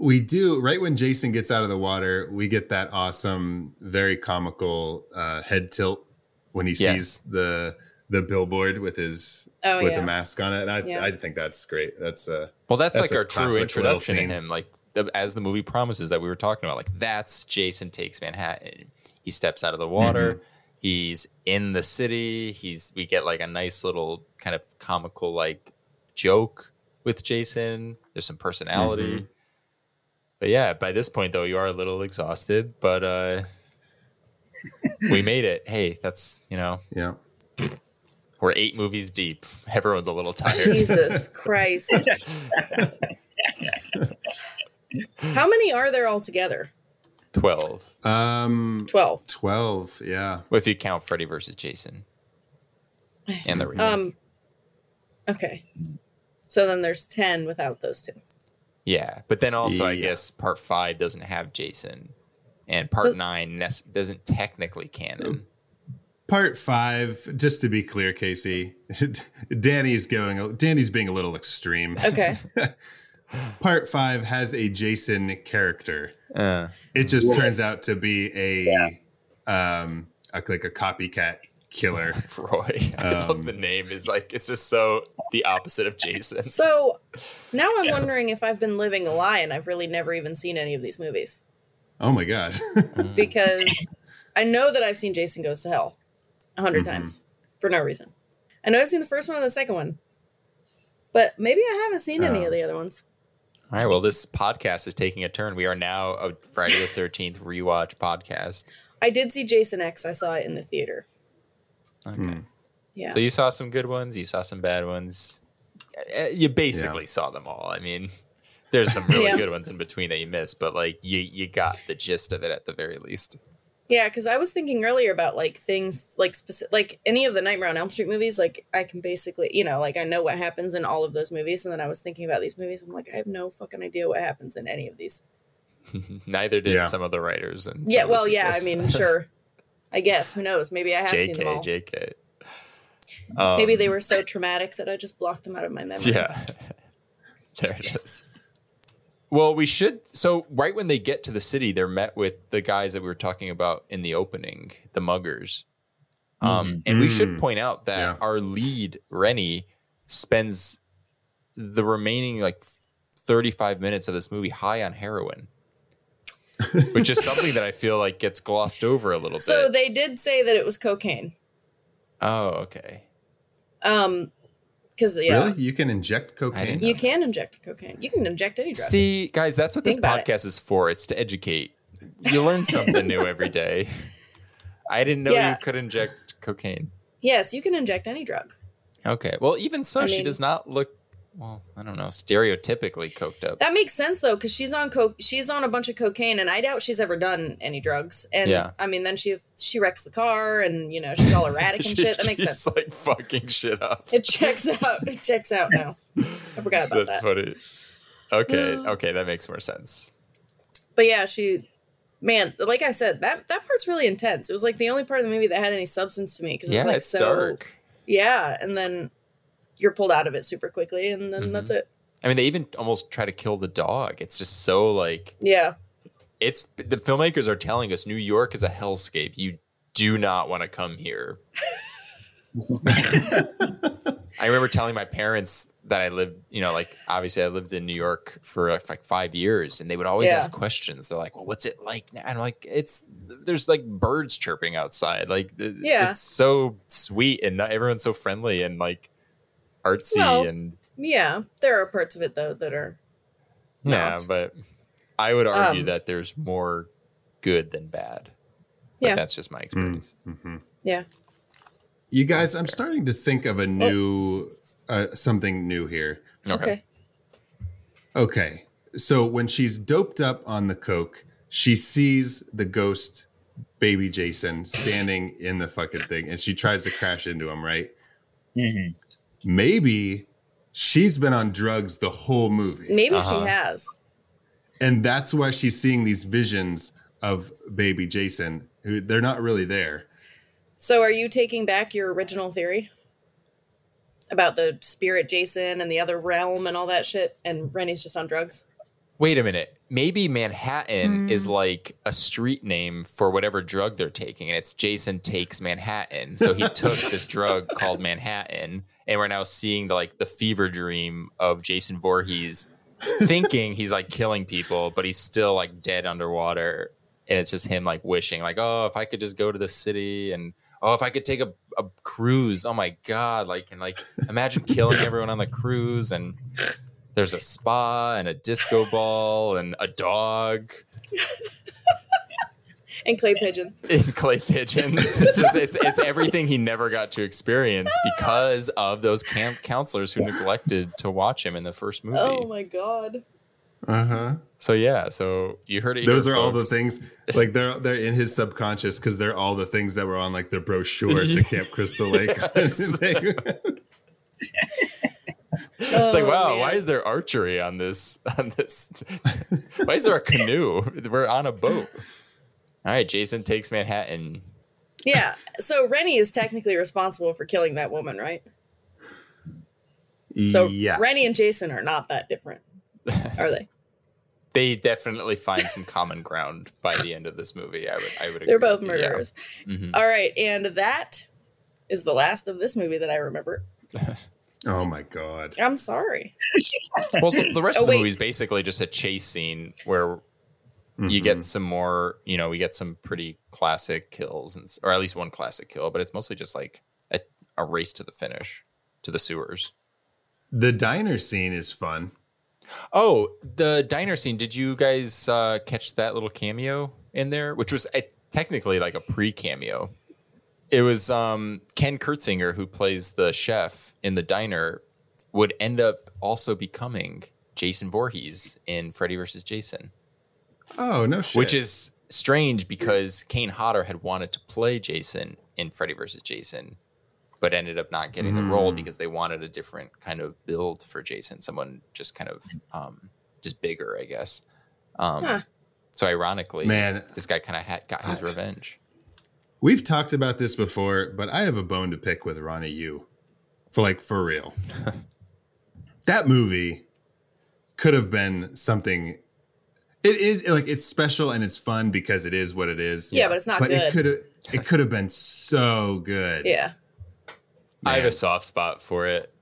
we do right when Jason gets out of the water, we get that awesome, very comical uh, head tilt when he Yes. sees the the billboard with his Oh, with yeah. the mask on it. And I Yeah. I think that's great. That's uh Well, that's, That's like a our true introduction to him. Like the, as the movie promises that we were talking about. Like that's Jason takes Manhattan. He steps out of the water. Mm-hmm. He's in the city. He's we get like a nice little kind of comical like joke with Jason. There's some personality. Mm-hmm. But yeah, by this point though, you are a little exhausted. But uh we made it. Hey, that's you know yeah. we're eight movies deep. [LAUGHS] Everyone's a little tired. Jesus [LAUGHS] Christ. How many are there altogether? Twelve. Um 12. 12, yeah. Well, if you count Freddy versus Jason and the remake. Um Okay. So then there's 10 without those two. yeah, but then also I guess part five doesn't have Jason, and part Does- nine nes- doesn't technically canon. Part 5, just to be clear, Casey. [LAUGHS] Danny's going Danny's being a little extreme. Okay. [LAUGHS] Part 5 has a Jason character. Uh, It just turns out to be a um a, like a copycat killer. [LAUGHS] Roy, I Um, love the name. Is like it's just so the opposite of Jason. So now I'm [LAUGHS] wondering if I've been living a lie and I've really never even seen any of these movies. Oh my god. [LAUGHS] Because I know that I've seen Jason Goes to Hell a 100 Mhm. times for no reason. I know I've seen the first one and the second one. But maybe I haven't seen any Oh. of the other ones. All right, well, this podcast is taking a turn. We are now a Friday the Thirteenth rewatch podcast. I did see Jason X. I saw it in the theater. Okay, Hmm. Yeah. so you saw some good ones, you saw some bad ones. Uh, You basically saw them all. I mean, [LAUGHS] there's some really Yeah. good ones in between that you missed, but like you you got the gist of it at the very least. Yeah, because I was thinking earlier about like things like specific, like any of the Nightmare on Elm Street movies. Like I can basically, you know, like I know what happens in all of those movies, and then I was thinking about these movies. I'm like, I have no fucking idea what happens in any of these. [LAUGHS] Neither did Yeah. some of the writers. And yeah, some of the well, yeah, I mean, [LAUGHS] sure. I guess who knows? Maybe I have seen them JK, all. JK. Um, Maybe they were so traumatic that I just blocked them out of my memory. [LAUGHS] Yeah. there it is. Well, we should. So, right when they get to the city, they're met with the guys that we were talking about in the opening, the muggers. Um, and we should Mm. point out that Yeah. our lead, Rennie, spends the remaining like 35 minutes of this movie high on heroin, [LAUGHS] which is something that I feel like gets glossed over a little So bit. So they did say that it was cocaine. oh, okay. Um, because yeah, Really? You can inject cocaine? you can inject cocaine. You can inject any drug. See, guys, that's what Think this podcast is for. It's to educate. You learn something new every day. I didn't know Yeah. you could inject cocaine. yes, you can inject any drug. Okay. Well, even so, I she does not look, well, I don't know, stereotypically coked up. That makes sense though, because she's on coke. She's on a bunch of cocaine, and I doubt she's ever done any drugs. And Yeah. I mean, then she she wrecks the car, and you know she's all erratic [LAUGHS] and shit. That makes sense. like fucking shit up. It checks out. It checks out now. I forgot about That's that. That's funny. Okay. Uh. Okay. That makes more sense. But yeah, she, man, like I said, that that part's really intense. It was like the only part of the movie that had any substance to me because it Yeah. was like it's so dark. yeah, and then you're pulled out of it super quickly, and then Mhm. that's it. I mean, they even almost try to kill the dog. It's just so like, Yeah, it's the filmmakers are telling us New York is a hellscape. You do not want to come here. [LAUGHS] I remember telling my parents that I lived, you know, like obviously I lived in New York for like, five years, and they would always Yeah. ask questions. They're like, "Well, what's it like?" now?" And I'm like, "It's there's like birds chirping outside. Like, Yeah. it's so sweet, and not, everyone's so friendly and like artsy Well, and yeah. There are parts of it though that are yeah." not. But I would argue Um, that there's more good than bad. But Yeah. that's just my experience. Mm-hmm. yeah. You guys, I'm starting to think of a new uh, something new here. Okay. Okay. Okay. So when she's doped up on the coke, she sees the ghost baby Jason standing in the fucking thing and she tries to crash into him, right? Mhm. Maybe she's been on drugs the whole movie. Maybe Uh-huh. she has. And that's why she's seeing these visions of baby Jason who they're not really there. So are you taking back your original theory about the spirit Jason and the other realm and all that shit? And Rennie's just on drugs. Wait a minute. Maybe Manhattan is hmm. like a street name for whatever drug they're taking, and it's Jason takes Manhattan. So he [LAUGHS] took this drug called Manhattan, and we're now seeing the like the fever dream of Jason Voorhees, thinking he's like killing people, but he's still like dead underwater, and it's just him like wishing, like, oh, if I could just go to the city, and oh, if I could take a, a cruise, oh my god, like and like imagine killing everyone on the cruise and there's a spa and a disco [LAUGHS] ball and a dog And clay pigeons. [LAUGHS] and clay pigeons. It's just it's it's [LAUGHS] everything he never got to experience because of those camp counselors who neglected to watch him in the first movie. Oh my god. Uh huh. So yeah, so you heard it. Those here, are all the things like they're they're in his subconscious because they're all the things that were on like the brochure to Camp Crystal Lake. It's like Oh, wow, man. why is there archery on this on this? [LAUGHS] why is there a canoe? We're on a boat. All right, Jason takes Manhattan. Yeah. So Rennie is technically responsible for killing that woman, right? So yeah. Rennie and Jason are not that different, are they? [LAUGHS] They definitely find some common ground by the end of this movie. I would I would. They're agree both with you, yeah. murderers. Mhm. All right, and that is the last of this movie that I remember. [LAUGHS] Oh my god. I'm sorry. [LAUGHS] Well, so the rest Oh, of the movie is basically just a chase scene where you Mhm. get some more, you know, we get some pretty classic kills, and, or at least one classic kill, but it's mostly just like a, a race to the finish, to the sewers. the diner scene is fun. Oh, the diner scene. Did you guys uh, catch that little cameo in there, which was uh, technically like a pre cameo? It was um, Ken Kirzinger, who plays the chef in the diner, would end up also becoming Jason Voorhees in Freddy vs. Jason. Oh no shit. which is strange because Kane Hodder had wanted to play Jason in Freddy vs. Jason, but ended up not getting the role Mm. because they wanted a different kind of build for Jason, someone just kind of um, just bigger, I guess. Um, Huh. So ironically, Man. this guy kind of had got his revenge. We've talked about this before, but I have a bone to pick with Ronnie Yu. For like for real. [LAUGHS] that movie could have been something it is like it's special and it's fun because it is what it is. Yeah, but it's not but good. it [LAUGHS] could have it could have been so good. Yeah. I have a soft spot for it.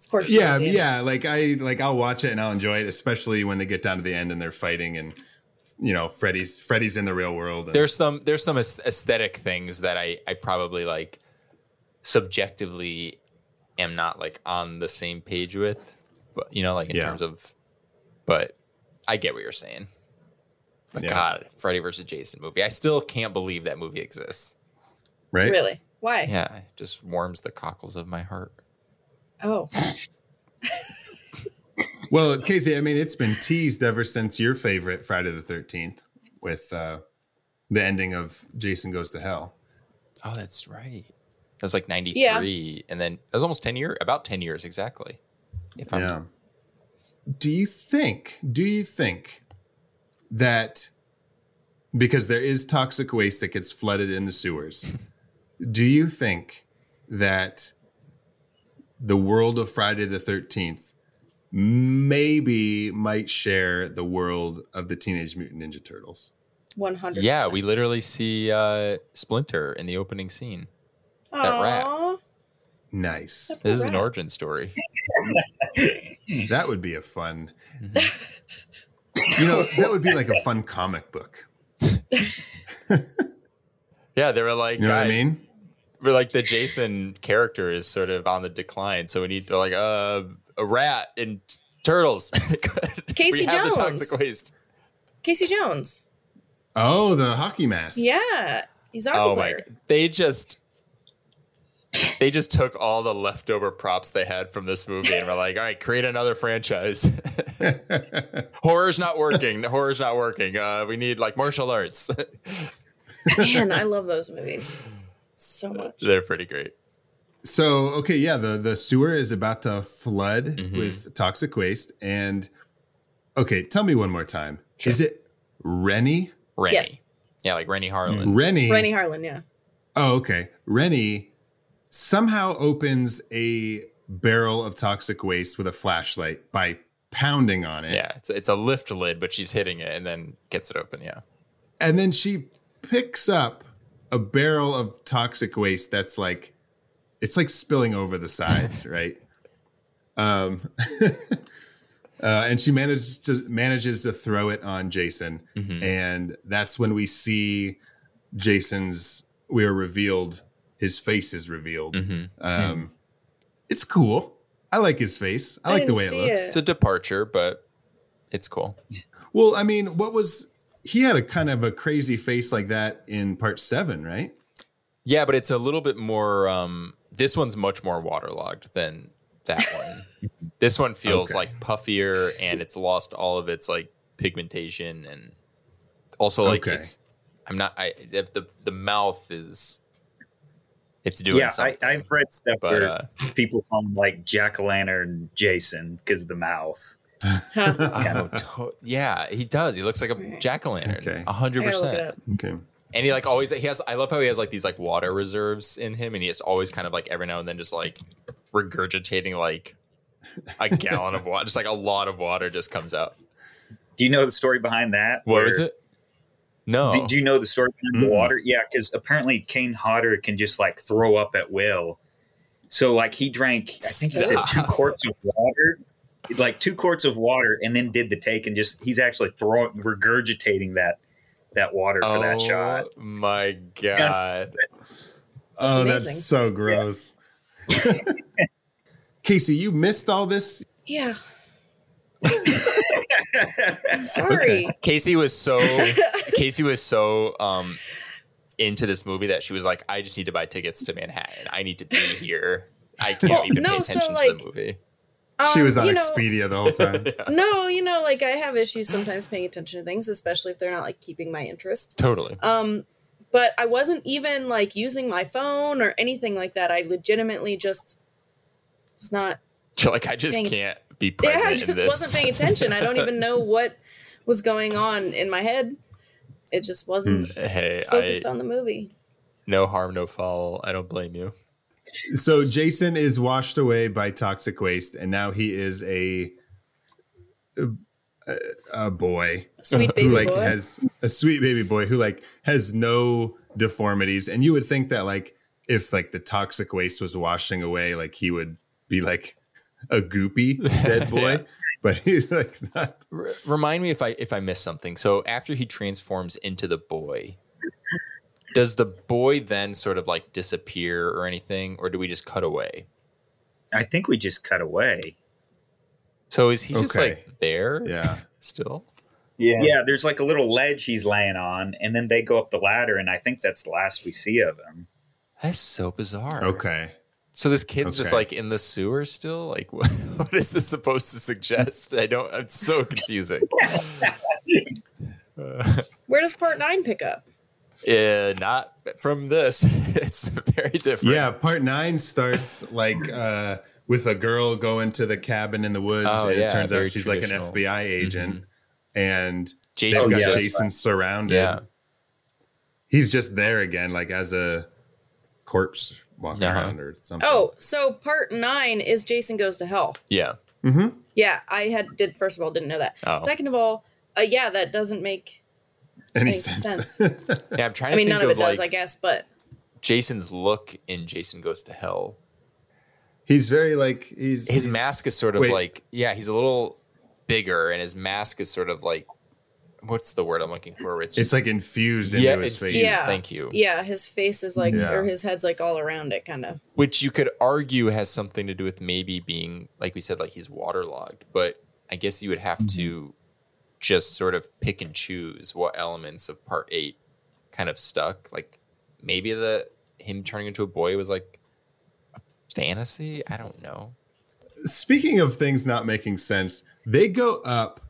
Of course. Yeah, yeah. Like I like I'll watch it and I'll enjoy it, especially when they get down to the end and they're fighting and you know, Freddy's Freddy's in the real world. and- There's some there's some aesthetic things that I I probably like subjectively am not like on the same page with, but you know, like in Yeah. terms of, but I get what you're saying. But Yeah. God, Freddy versus Jason movie, I still can't believe that movie exists. right? Really? Why? Yeah, it just warms the cockles of my heart. Oh. [LAUGHS] Well, Casey, I mean, it's been teased ever since your favorite Friday the Thirteenth with uh, the ending of Jason Goes to Hell. Oh, that's right. That was like '93, and then it was almost ten years, about ten years exactly. If I'm Yeah. Do you think? Do you think that because there is toxic waste that gets flooded in the sewers, [LAUGHS] do you think that the world of Friday the Thirteenth maybe might share the world of the Teenage Mutant Ninja Turtles? 100 yeah, we literally see uh, Splinter in the opening scene. that rat. Aw. Nice. This is an origin story. [LAUGHS] That would be a fun. You know, that would be like a fun comic book. [LAUGHS] Yeah, they were like, You know guys, what I mean? we're like the Jason character is sort of on the decline, so we need to like uh, a rat and turtles. [LAUGHS] Casey we have Jones. the toxic waste. Casey Jones. Oh, the hockey mask. Yeah. He's our Oh my! player. God. They just they just took all the leftover props they had from this movie and were like, all right, create another franchise. [LAUGHS] Horror's not working. Horror's not working. Uh, we need like martial arts. [LAUGHS] Man, I love those movies so much. They're pretty great. So okay, yeah, the the sewer is about to flood Mm-hmm. with toxic waste, and okay, tell me one more time. Is it Rennie? Rennie. Yes. Yeah, like Renny Harlin. Rennie. Renny Harlin, yeah. Oh, okay. Rennie somehow opens a barrel of toxic waste with a flashlight by pounding on it. Yeah, it's, it's a lift lid, but she's hitting it and then gets it open. Yeah. And then she picks up a barrel of toxic waste that's like it's like spilling over the sides, [LAUGHS] right? Um [LAUGHS] uh, and she manages to manages to throw it on Jason. Mhm. And that's when we see Jason's we are revealed his face is revealed. Mm-hmm. Um it's cool. I like his face. I, I like the way it looks. it. It's a departure, but it's cool. [LAUGHS] Well, I mean, what was he had a kind of a crazy face like that in part seven, right? Yeah, but it's a little bit more. Um, this one's much more waterlogged than that one. [LAUGHS] this one feels Okay. like puffier, and it's lost all of its like pigmentation, and also like Okay. it's. I'm not. I the the, the mouth is. It's doing yeah, I, something. I've read stuff but where uh, people call him like Jack o' Lantern Jason because of the mouth. [LAUGHS] oh, to- yeah, he does. He looks like a jack o' lantern, Okay. a hundred I gotta look it percent. Okay. And he like always he has. I love how he has like these like water reserves in him, and he is always kind of like every now and then just like regurgitating like a [LAUGHS] gallon of water, just like a lot of water just comes out. Do you know the story behind that? What Where- is it? No. Do, do you know the story behind Mm-mm. the mm. water? Yeah, because apparently Kane Hodder can just like throw up at will. So like he drank, I think he said two quarts of water, like two quarts of water, and then did the take and just he's actually throwing regurgitating that that water for that shot. Oh my Yes. god! Oh, amazing. that's so gross. [LAUGHS] Casey, you missed all this. Yeah. [LAUGHS] I'm sorry. Casey was so [LAUGHS] Casey was so um into this movie that she was like, I just need to buy tickets to Manhattan. I need to be here. I can't even no, pay so, attention to the movie. She Um, was on you know- Expedia the whole time. [LAUGHS] No, you know, like I have issues sometimes paying attention to things, especially if they're not like keeping my interest. Totally. Um, but I wasn't even like using my phone or anything like that. I legitimately just was not. You're like, I just Dang can't be Yeah, present I in just this. wasn't paying attention. I don't even know [LAUGHS] what was going on in my head. It just wasn't hey, I focused on the movie. no harm, no foul. I don't blame you. So Jason is washed away by toxic waste, and now he is a a, a boy Sweet baby who like boy. has a sweet baby boy who like has no deformities, and you would think that like if like the toxic waste was washing away, like he would be like a goopy [LAUGHS] dead boy, Yeah. but he's like not. Remind me if I if I missed something. So after he transforms into the boy, does the boy then sort of like disappear or anything, or do we just cut away? I think we just cut away. So is he just like there? Yeah. [LAUGHS] Still. Yeah. Yeah, there's like a little ledge he's laying on, and then they go up the ladder, and I think that's the last we see of him. That's so bizarre. Okay. So this kid's just like in the sewer still. Like, [LAUGHS] what, what is this supposed to suggest? I don't. It's so confusing. [LAUGHS] Where does part nine pick up? Yeah, not from this. [LAUGHS] It's very different. Yeah, part nine starts [LAUGHS] like uh with a girl going to the cabin in the woods, Oh, and yeah, it turns out she's like an. FBI agent, and Jason. they've got yes. Jason surrounded. Yeah. He's just there again, like as a corpse walking Uh-huh. around or something. Oh, so part nine is Jason Goes to Hell. Yeah. Mm-hmm. Yeah, I had did first of all didn't know that. Oh. Second of all, uh, yeah, that doesn't make any any sense? sense. [LAUGHS] Yeah. I'm trying to I to mean, think none of it of does, I guess, but Jason's look in Jason Goes to Hell. he's very like he's His he's- mask is sort of wait. like yeah, he's a little bigger, and his mask is sort of like what's the word I'm looking for? It's, It's like infused yeah, into his face. infused, Yeah. Thank you. yeah, his face is like, Yeah. or his head's like all around it, kind of. which you could argue has something to do with maybe being like we said like he's waterlogged but i guess you would have mm-hmm. to just sort of pick and choose what elements of part 8 kind of stuck. Like maybe the him turning into a boy was like a fantasy? I don't know. Speaking of things not making sense, they go up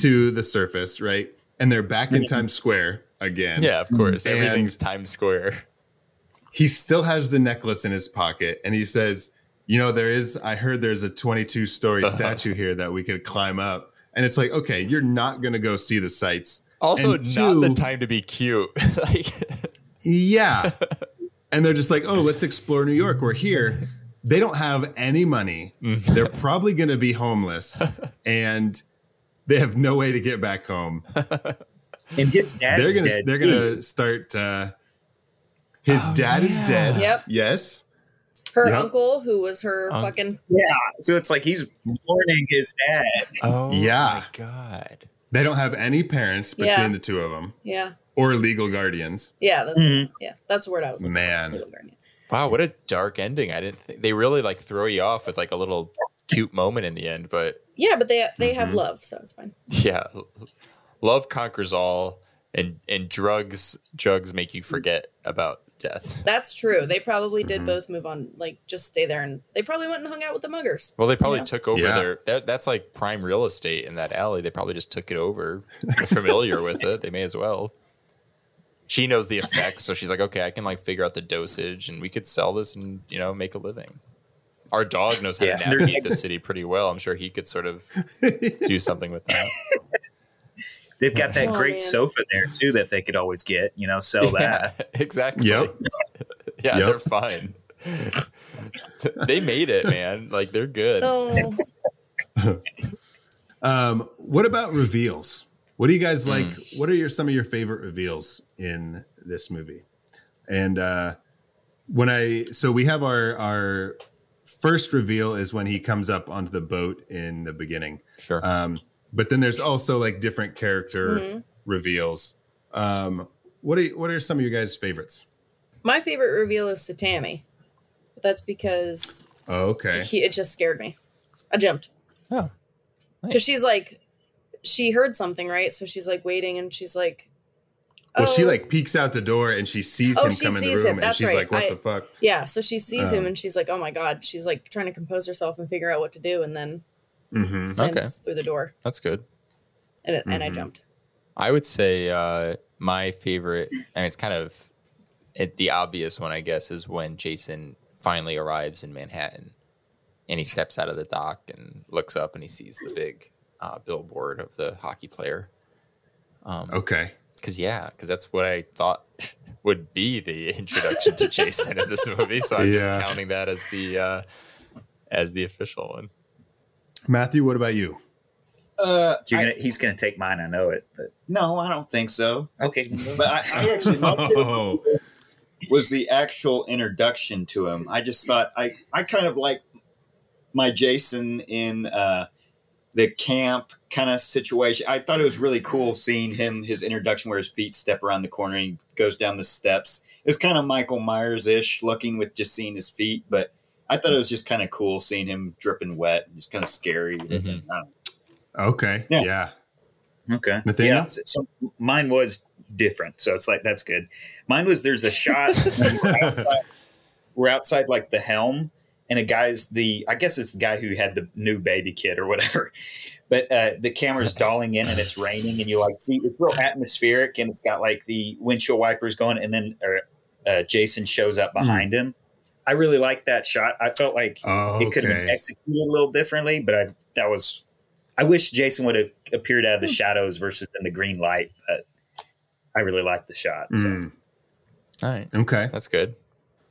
to the surface, right? And they're back in Times Square again. yeah of course. And- everything's times square. he still has the necklace in his pocket and he says you know there is i heard there's a 22 story Uh-huh. statue here that we could climb up and it's like okay you're not gonna go see the sights also And not the time to be cute [LAUGHS] like yeah [LAUGHS] and they're just like oh let's explore new york we're here they don't have any money. Mm. They're probably going to be homeless, [LAUGHS] and they have no way to get back home. And his dad's they're gonna dead they're too. gonna start. Uh, his Oh, dad is dead. Yep. Yes. Her Yep. uncle, who was her Unc- fucking Yeah, so it's like he's mourning his dad. [LAUGHS] Oh Yeah. my god. They don't have any parents between Yeah. the two of them yeah, or legal guardians. yeah, that's Mhm. yeah, that's the word I was Man. for. Little guardian. Wow, what a dark ending. I didn't think they really like throw you off with like a little cute moment in the end, but Yeah, but they they have Mhm. love, so it's fine. [LAUGHS] yeah. Love conquers all and and drugs drugs make you forget about death. That's true. They probably did Mhm. both move on, like just stay there, and they probably went and hung out with the muggers. Well, they probably Yeah. took over Yeah. their that, that's like prime real estate in that alley. They probably just took it over. They're familiar [LAUGHS] with it. They may as well. She knows the effects, so she's like, okay, I can like figure out the dosage, and we could sell this and you know make a living. Our dog knows how Yeah. to navigate the city pretty well. I'm sure he could sort of [LAUGHS] do something with that. They've got that [LAUGHS] Oh, great man. sofa there too that they could always get. You know, sell that. [LAUGHS] Exactly. Yep. [LAUGHS] yeah, Yep. they're fine. they made it, man. Like they're good. Oh, Um, what about reveals? What do you guys like? What are your some of your favorite reveals in this movie? And uh, when I so we have our our first reveal is when he comes up onto the boat in the beginning. Sure. Um, but then there's also like different character Mhm. reveals. Um, what are what are some of your guys' favorites? my favorite reveal is Satami, but that's because Oh, okay. he, it just scared me. I jumped oh. because she's like, she heard something, right? So she's like waiting, and she's like, Well, she "Oh." like peeks out the door and she sees Oh, him she come in the room him. and she's right. like, "What I- the fuck?" Yeah, so she sees him Um, and she's like, "Oh my god!" She's like trying to compose herself and figure out what to do, and then hmm slams Okay. through the door, That's good. and it, and I Mhm. jumped. I would say uh, my favorite, and it's kind of it, the obvious one, I guess, is when Jason finally arrives in Manhattan and he steps out of the dock and looks up and he sees the big uh, billboard of the hockey player. Um, Okay. Because, yeah, because that's what I thought [LAUGHS] would be the introduction to Jason in this movie. So I'm Yeah. just counting that as the uh, as the official one. Matthew, what about you? Uh, You're I- gonna, he's going to take mine. I know it. But no, I don't think so. okay, But I, I actually [LAUGHS] Oh, was the actual introduction to him. I just thought I I kind of like my Jason in uh, the camp kind of situation. I thought it was really cool seeing him his introduction where his feet step around the corner and he goes down the steps. It's kind of Michael Myers ish looking with just seeing his feet, but I thought it was just kind of cool seeing him dripping wet, just kind of scary. Mhm. Okay. Yeah. Yeah. Okay. Nathaniel? Yeah. So, so mine was different. So it's like that's good. Mine was there's a shot [LAUGHS] we're outside, we're outside like the helm, and a guy's the I guess it's the guy who had the new baby kid or whatever. But uh, the camera's dolling in and it's raining, and you like see it's real atmospheric, and it's got like the windshield wipers going, and then uh, uh, Jason shows up behind him. I really liked that shot. I felt like Oh, it could have been executed a little differently, but I that was I wish Jason would have appeared out of the shadows versus in the green light, but I really liked the shot. So. Mm, All right. okay. That's good.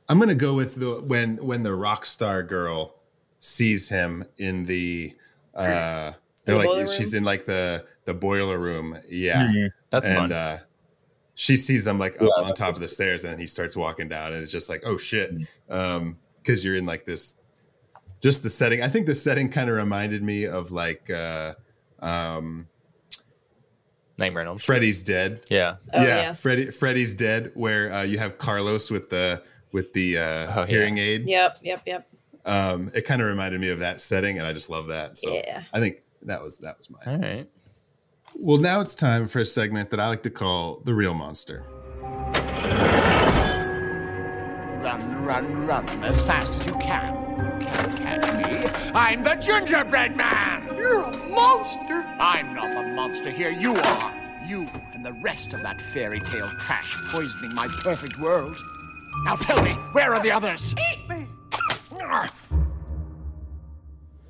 I'm gonna go with the when when the rock star girl sees him in the uh they're The like she's room? in like the the boiler room. Yeah. Mhm. That's and fun. uh she sees him like up Yeah, on top of the stairs and then he starts walking down and it's just like, oh shit. Mm-hmm. Um, because you're in like this just the setting. I think the setting kind of reminded me of like uh um Nightmare on Elm Freddy's Dead. Yeah. Oh, yeah, yeah. Freddy Freddy's Dead, where uh, you have Carlos with the with the uh, Oh, yeah. hearing aid. Yep, yep, yep. Um, it kind of reminded me of that setting, and I just love that. So Yeah. I think that was that was mine. All right. Well, now it's time for a segment that I like to call the real monster. Run, run, run as fast as you can. You can't catch me. I'm the gingerbread man. You're a monster. I'm not the monster here. You are. You and the rest of that fairy tale trash poisoning my perfect world. Now tell me, where are the others? Eat me.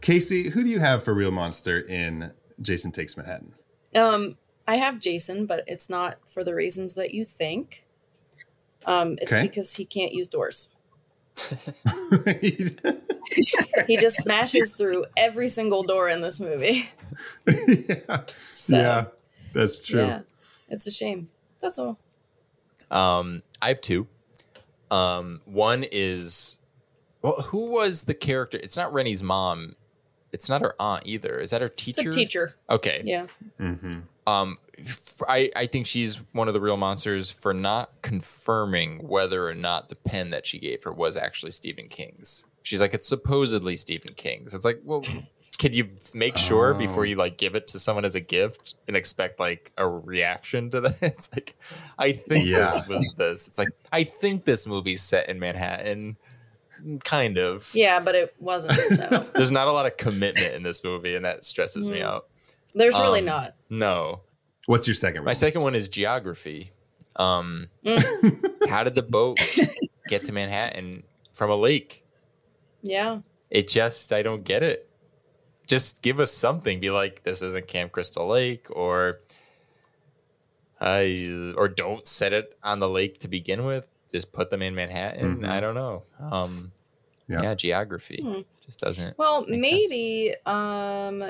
Casey, who do you have for real monster in Jason Takes Manhattan? Um, I have Jason, but it's not for the reasons that you think. Um, it's Okay. because he can't use doors. [LAUGHS] he just smashes through every single door in this movie. yeah. So, yeah, that's true. yeah, it's a shame. That's all. Um, I have two. Um, one is well, who was the character? It's not Rennie's mom. It's not her aunt either. Is that her It's teacher? a teacher. Okay. Yeah. hmm Um, f- I I think she's one of the real monsters for not confirming whether or not the pen that she gave her was actually Stephen King's. She's like, it's supposedly Stephen King's. It's like, well, can you make sure before Oh. you like give it to someone as a gift and expect like a reaction to [LAUGHS] that? It's like, I think this was this. It's like, I think this movie's set in Manhattan, kind of. Yeah, but it wasn't. So [LAUGHS] There's not a lot of commitment in this movie, and that stresses me Mhm. out. there's really Um, not. No, What's your second? my one? second one is geography. Um, [LAUGHS] how did the boat get to Manhattan from a lake? Yeah. It just, I don't get it. Just give us something. Be like, this isn't Camp Crystal Lake, or I, or don't set it on the lake to begin with. Just put them in Manhattan. Mhm. I don't know. Um, Yeah. yeah. geography Hmm. just doesn't. Well, Makes maybe um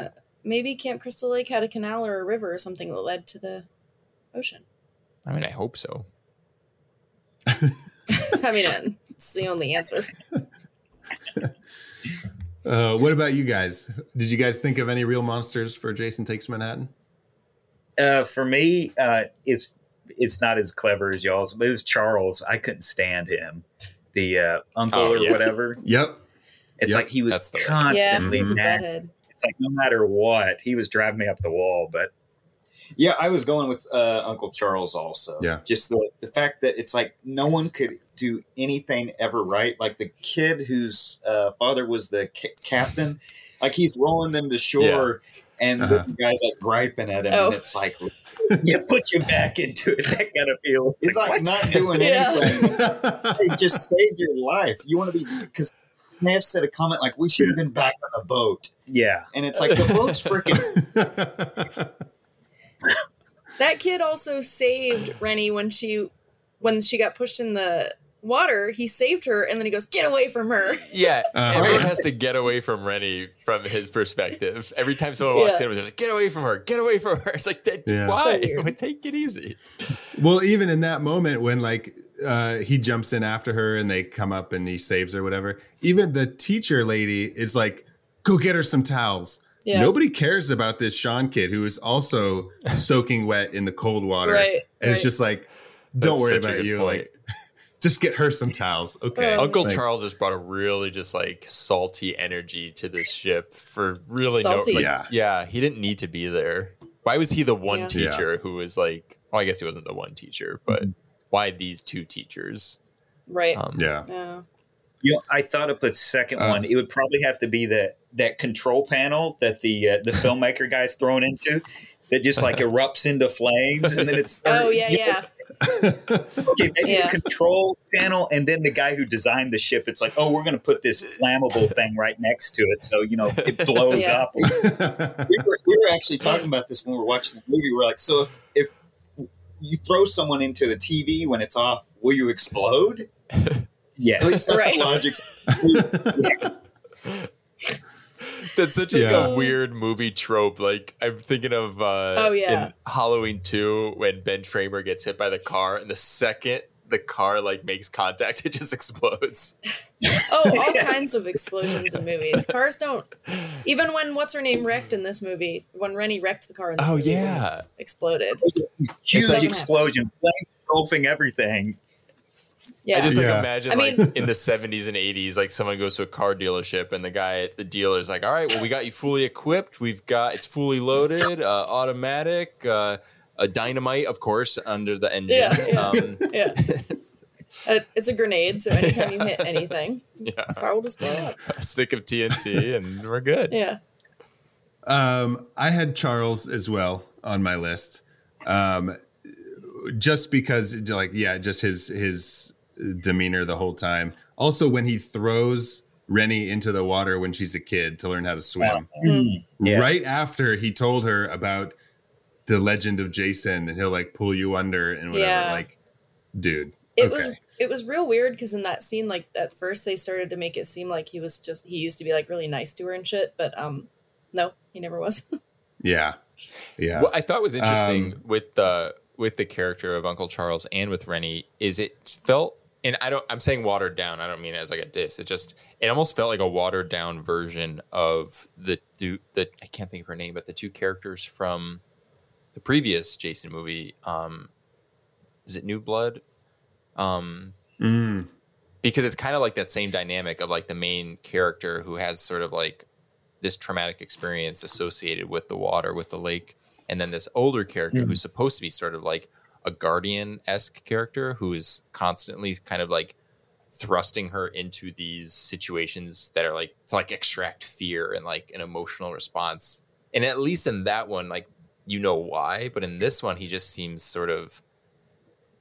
maybe Camp Crystal Lake had a canal or a river or something that led to the ocean. I mean, I hope so. [LAUGHS] [LAUGHS] I mean, it's the only answer. [LAUGHS] Uh, what about you guys? Did you guys think of any real monsters for Jason Takes Manhattan? Uh, for me, uh, it's it's not as clever as y'all's, but it was Charles. I couldn't stand him, the uh, uncle Oh, or yeah. whatever. [LAUGHS] Yep. It's Yep. like he was That's the one. Yeah, constantly he's a nasty. bedhead. It's like no matter what, he was driving me up the wall. But Yeah, I was going with uh, Uncle Charles also. Yeah. Just the the fact that it's like no one could do anything ever right. Like the kid whose uh, father was the ca- captain, like he's rolling them to shore, and Uh-huh. the guy's like griping at him, Oh. and it's like [LAUGHS] yeah, put you back into it. That kind of feel. it's like, not doing Yeah. anything. [LAUGHS] Hey, just saved your life. You want to be because. May have said a comment like, "We should have been back on the boat," yeah, and it's like the boat's freaking [LAUGHS] That kid also saved Rennie when she when she got pushed in the water. He saved her, and then he goes, "Get away from her!" Yeah, Uh, [LAUGHS] everyone has to get away from Rennie from his perspective. Every time someone walks Yeah. in, it's like, get away from her, get away from her. [LAUGHS] It's like, that, Yeah. why? So [LAUGHS] weird. Take it easy. well, even in that moment when like uh, he jumps in after her and they come up and he saves her, whatever. Even the teacher lady is like, "Go get her some towels." Yeah. Nobody cares about this Sean kid who is also soaking wet in the cold water, Right, and it's just like, "Don't That's worry about you." point. Like, just get her some towels, okay? Um, Uncle Thanks. Charles just brought a really just like salty energy to this ship for really Salty. no like, Yeah. yeah. he didn't need to be there. Why was he the one Yeah. teacher who was like well, I guess he wasn't the one teacher, but Mm-hmm. why these two teachers? Right. Um, Yeah. yeah. you know, I thought of a second Uh. one. It would probably have to be that that control panel that the uh, the filmmaker guy's thrown into. That just like [LAUGHS] erupts into flames, and then it's Oh [LAUGHS] yeah, you know, yeah. Okay, maybe Yeah. control panel, and then the guy who designed the ship, it's like, oh, we're going to put this flammable thing right next to it, so you know it [LAUGHS] blows Yeah. up. we were, we were actually talking about this when we were watching the movie. We're like, so if if you throw someone into the TV when it's off, will you explode? [LAUGHS] At Yes, least that's Right. the logic. [LAUGHS] [LAUGHS] That's such like Yeah. a weird movie trope. Like I'm thinking of uh Oh, yeah. in Halloween 2 when Ben Tramer gets hit by the car and the second the car like makes contact, [LAUGHS] it just explodes. [LAUGHS] Oh, all kinds of explosions in movies. Cars don't. Even when what's her name wrecked in this movie, when Rennie wrecked the car in this Oh movie, yeah. exploded. huge explosion, flame engulfing everything. Yeah. I just like Yeah. imagine I like mean- in the 70s and 80s, like someone goes to a car dealership and the guy at the dealer is like, "All right, well, we got you fully equipped. We've got it's fully loaded, uh, automatic, uh, a dynamite, of course, under the engine. Yeah, yeah. Um, [LAUGHS] yeah. Uh, it's a grenade, so anytime you hit anything, [LAUGHS] yeah, the car will just blow up. a stick of TNT, and we're good. Yeah. Um, I had Charles as well on my list, um, just because, like, yeah, just his his demeanor the whole time. Also, when he throws Rennie into the water when she's a kid to learn how to swim, Mm. Yeah. right after he told her about the legend of Jason, and he'll like pull you under and whatever. Yeah. Like, dude, It was it was real weird because in that scene, like at first they started to make it seem like he was just he used to be like really nice to her and shit, but um, no, he never was. [LAUGHS] Yeah. Yeah. What I thought was interesting Um, with the with the character of Uncle Charles and with Rennie is it felt and I don't I'm saying watered down. I don't mean it as like a diss. It just it almost felt like a watered down version of the du- the I can't think of her name, but the two characters from the previous Jason movie. Um, is it New Blood? Um, mm, because it's kind of like that same dynamic of like the main character who has sort of like this traumatic experience associated with the water, with the lake, and then this older character who's supposed to be sort of like a guardian esque character who is constantly kind of like thrusting her into these situations that are like to like extract fear and like an emotional response. And at least in that one, like you know why, but in this one, he just seems sort of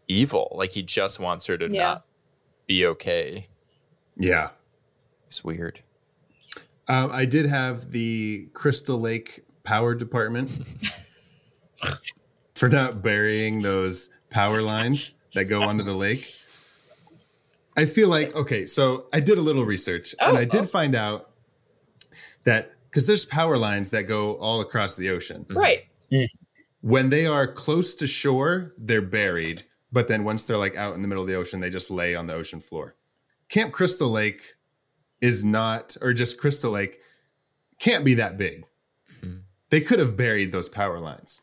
evil. Like he just wants her to Yeah. not be okay. yeah. It's weird. Um, I did have the Crystal Lake Power Department [LAUGHS] for not burying those power lines that go under the lake. I feel like okay, so I did a little research and Oh, I did oh. find out that because there's power lines that go all across the ocean. Mm-hmm. right. Mm-hmm. When they are close to shore, they're buried, but then once they're like out in the middle of the ocean, they just lay on the ocean floor. Camp Crystal Lake is not, or just Crystal Lake can't be that big. Mm-hmm. They could have buried those power lines.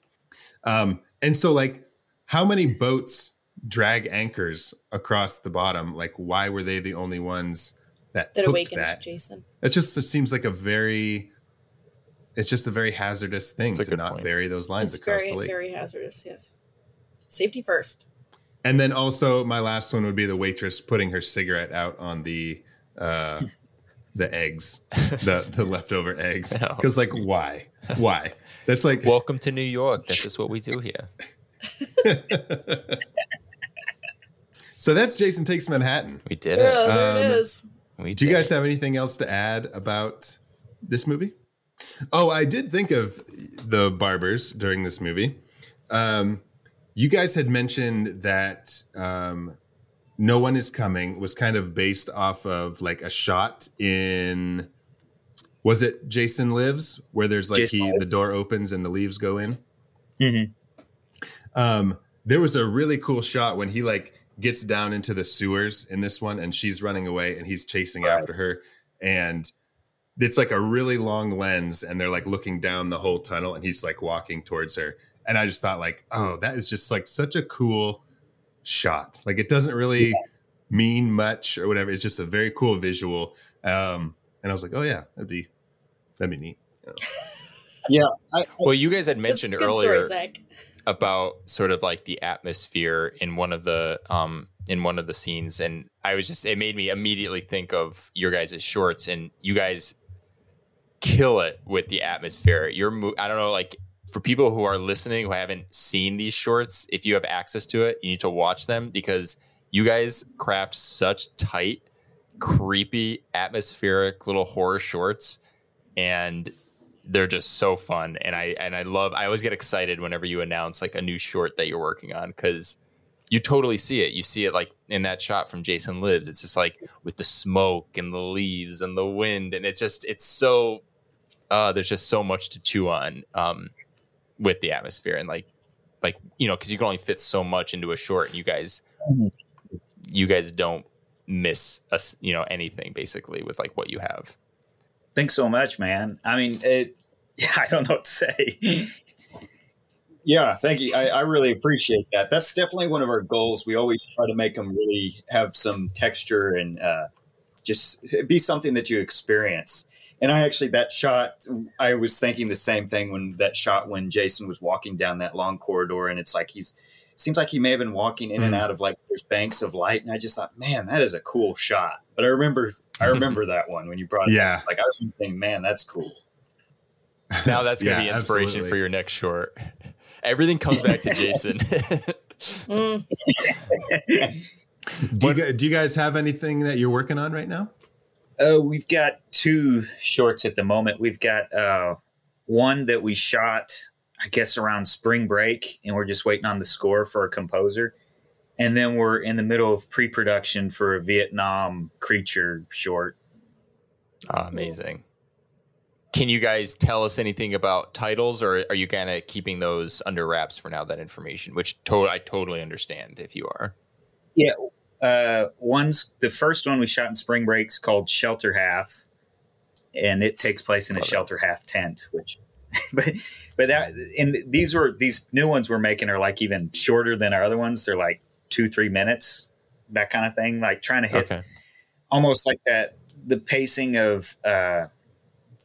Um, and so, like, how many boats drag anchors across the bottom? Like, why were they the only ones that, That hooked awakened that? Jason. It just it seems like a very, it's just a very hazardous thing That's to not point. bury those lines It's across very the lake. very hazardous. Yes. Safety first. And then also my last one would be the waitress putting her cigarette out on the uh [LAUGHS] the eggs, the the leftover eggs. [LAUGHS] Because like why? Why? That's like Welcome to New York. That's just what we do here. [LAUGHS] so that's Jason Takes Manhattan. We did Yeah, it. there it Um, is. We Do you guys it. have anything else to add about this movie? Oh, I did think of the barbers during this movie. Um, you guys had mentioned that um, No One Is Coming was kind of based off of like a shot in, was it Jason Lives, where there's like Jason he, the door opens and the leaves go in? Mhm. Um, there was a really cool shot when he like gets down into the sewers in this one and she's running away and he's chasing after her and it's like a really long lens and they're like looking down the whole tunnel and he's like walking towards her and i just thought like oh that is just like such a cool shot like it doesn't really mean much or whatever it's just a very cool visual um and i was like oh yeah that'd be that'd be neat Yeah, I, Well, you guys had mentioned good earlier story, about sort of like the atmosphere in one of the um in one of the scenes and I was just it made me immediately think of your guys' shorts and you guys kill it with the atmosphere. Your mo- I don't know like for people who are listening who haven't seen these shorts, if you have access to it, you need to watch them because you guys craft such tight, creepy, atmospheric little horror shorts and they're just so fun and i and i love i always get excited whenever you announce like a new short that you're working on because you totally see it. You see it like in that shot from jason lives. It's just like with the smoke and the leaves and the wind and it's just it's so uh there's just so much to chew on um with the atmosphere and like like you know because you can only fit so much into a short and you guys you guys don't miss us you know anything basically with like what you have Thanks so much, man. I mean, it. [LAUGHS] I don't know what to say. yeah, thank you. I, I really appreciate that. That's definitely one of our goals. We always try to make them really have some texture and uh, just be something that you experience. And I actually that shot. I was thinking the same thing when that shot when Jason was walking down that long corridor, and it's like he's. Seems like he may have been walking in and Mm. out of like there's banks of light, and I just thought, man, that is a cool shot. But I remember, I [LAUGHS] remember that one when you brought it Yeah. up. Like I was thinking, man, that's cool. Now that's gonna Yeah, be inspiration absolutely. for your next short. [LAUGHS] Everything comes back to [LAUGHS] Jason. Mm, do you, do you guys have anything that you're working on right now Uh, we've got two shorts at the moment. We've got uh, one that we shot, I guess, around spring break, and we're just waiting on the score for a composer. And then we're in the middle of pre-production for a Vietnam creature short. Ah, amazing. Can you guys tell us anything about titles, or are you kind of keeping those under wraps for now? That information, which to- I totally understand if you are. Yeah, uh, one's the first one we shot in spring breaks called Shelter Half, and it takes place in a Love it. shelter half tent. Which, [LAUGHS] but but that and these were these new ones we're making are like even shorter than our other ones. They're like two three minutes, that kind of thing. Like trying to hit Okay. almost like that the pacing of uh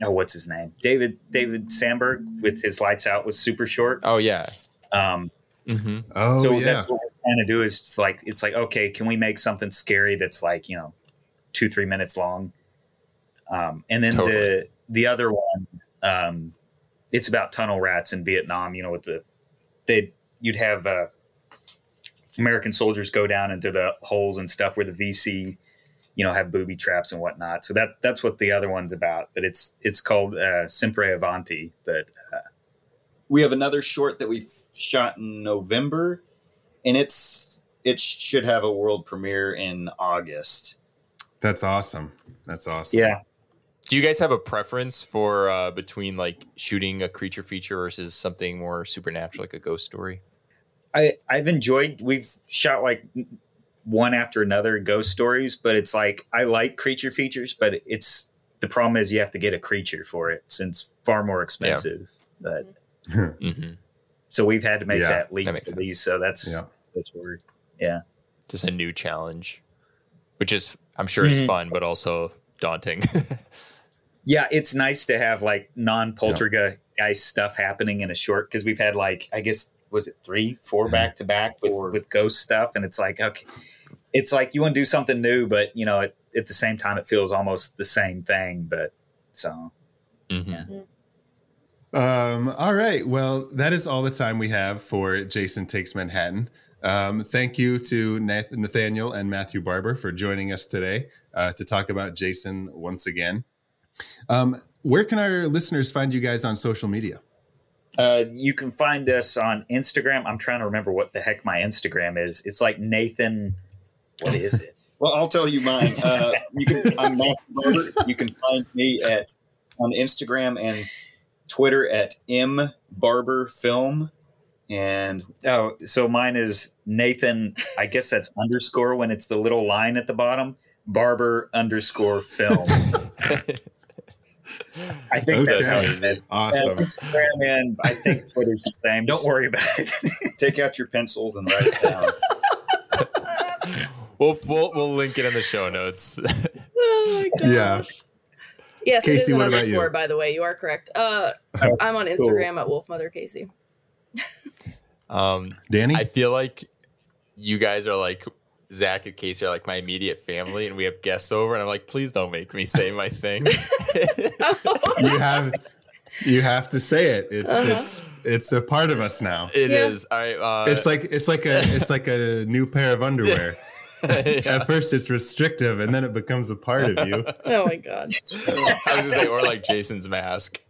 oh what's his name David David Sandberg with his lights out was super short. Oh yeah. Um, hmm Oh so yeah. that's what we're trying to do is like it's like okay, can we make something scary that's like you know two three minutes long? Um, and then Totally. the the other one, um, it's about tunnel rats in Vietnam. You know, with the they you'd have uh, American soldiers go down into the holes and stuff where the VC, you know, have booby traps and whatnot. So that that's what the other one's about. But it's it's called uh, Sempre Avanti. But uh, we have another short that we shot in November, and it's it should have a world premiere in August. That's awesome. That's awesome. yeah, Do you guys have a preference for uh, between like shooting a creature feature versus something more supernatural, like a ghost story? I I've enjoyed. We've shot like one after another ghost stories, but it's like I like creature features, but it's the problem is you have to get a creature for it since far more expensive. But [LAUGHS] Mm-hmm. so we've had to make Yeah, that leap that makes to these. So that's Yeah. that's weird. Yeah. Just a new challenge, which is I'm sure is Mhm. fun, but also daunting. [LAUGHS] Yeah, it's nice to have like non poltergeist stuff happening in a short because we've had like I guess was it three, four back to back with with ghost stuff, and it's like okay, it's like you want to do something new, but you know at, at the same time it feels almost the same thing. But so Mhm. Um, all right. Well, that is all the time we have for Jason Takes Manhattan. Um, thank you to Nathaniel and Matthew Barber for joining us today uh, to talk about Jason once again. Um, where can our listeners find you guys on social media? Uh, you can find us on Instagram. I'm trying to remember what the heck my Instagram is. It's like Nathan. What is it? [LAUGHS] Well, I'll tell you mine. Uh, you can, I'm Matt Barber. You can find me at on Instagram and Twitter at m barber film. And Oh, so mine is Nathan. I guess that's underscore when it's the little line at the bottom. Barber underscore film. [LAUGHS] I think that's how it Okay. says. Awesome. And Instagram and I think Twitter's the same. Don't worry about it. [LAUGHS] take out your pencils and write it down. [LAUGHS] we'll, we'll we'll link it in the show notes. [LAUGHS] Oh my gosh. Yeah. Yes, it is Casey, an what about underscore, you? by the way. You are correct. Uh, I'm on Instagram at Wolfmother Casey. um, Danny? I feel like you guys are like Zach and Casey are like my immediate family, and we have guests over, and I'm like, please don't make me say my thing. [LAUGHS] [LAUGHS] you have you have to say it. It's Uh-huh. it's it's a part of us now. It Yeah. is. All right. Uh, It's like it's like a [LAUGHS] it's like a new pair of underwear. At first, it's restrictive, and then it becomes a part of you. Oh my god. I was gonna say, or like Jason's mask.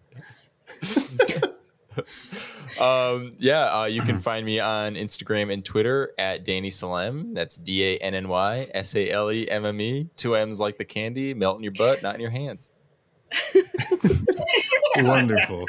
Um, yeah, uh, you can find me on Instagram and Twitter at Danny Salemme. That's D A N N Y S A L E M M E. Two M's like the candy, melt in your butt, not in your hands. [LAUGHS] Wonderful.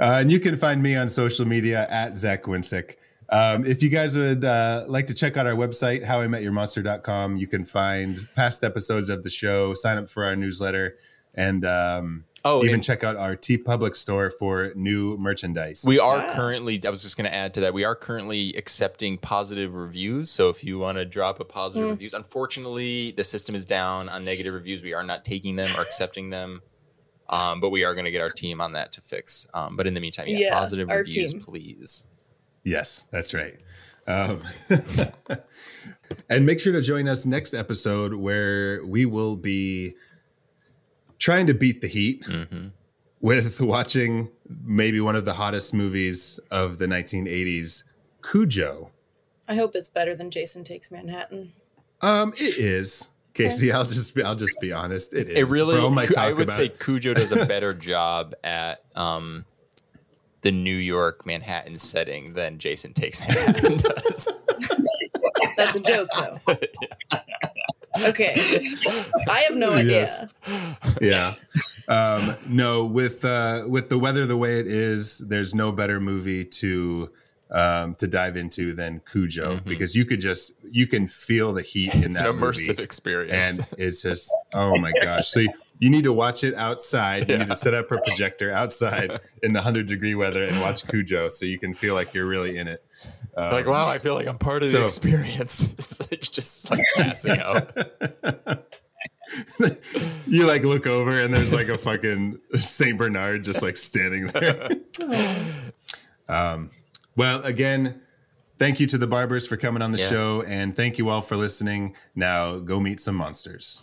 Uh, and you can find me on social media at Zach Winsick. Um, if you guys would uh, like to check out our website, howimetyourmonster.com, you can find past episodes of the show, sign up for our newsletter, and um, Oh, even check out our TeePublic store for new merchandise. We are currently, I was just going to add to that, we are currently accepting positive reviews. So if you want to drop a positive Mm. reviews, unfortunately, the system is down on negative reviews. We are not taking them or accepting them. Um, but we are going to get our team on that to fix. Um, but in the meantime, yeah, Yeah, positive reviews, team. please. Yes, that's right. Um, [LAUGHS] and make sure to join us next episode where we will be trying to beat the heat with [LAUGHS] watching maybe one of the hottest movies of the 1980s, Cujo. I hope it's better than Jason Takes Manhattan. Um, it is. Casey, I'll just be I'll just be honest. It is. It really, For all my Cu- I talk would about- say Cujo does a better [LAUGHS] job at um, the New York Manhattan setting than Jason Takes Manhattan [LAUGHS] does. That's a joke, though. Okay, I have no idea. Yes. yeah um no with uh with the weather the way it is there's no better movie to um to dive into than cujo because you could just you can feel the heat in Mm-hmm. It's that an immersive movie. experience. and it's just oh my gosh so you, you need to watch it outside you need to set up a projector outside in the 100 degree weather and watch cujo so you can feel like you're really in it um, like, wow, I feel like I'm part of so- the experience. [LAUGHS] It's just like passing out. [LAUGHS] you like look over and there's like a fucking Saint Bernard just like standing there. [LAUGHS] um, well, again, thank you to the barbers for coming on the show, and thank you all for listening. Now go meet some monsters.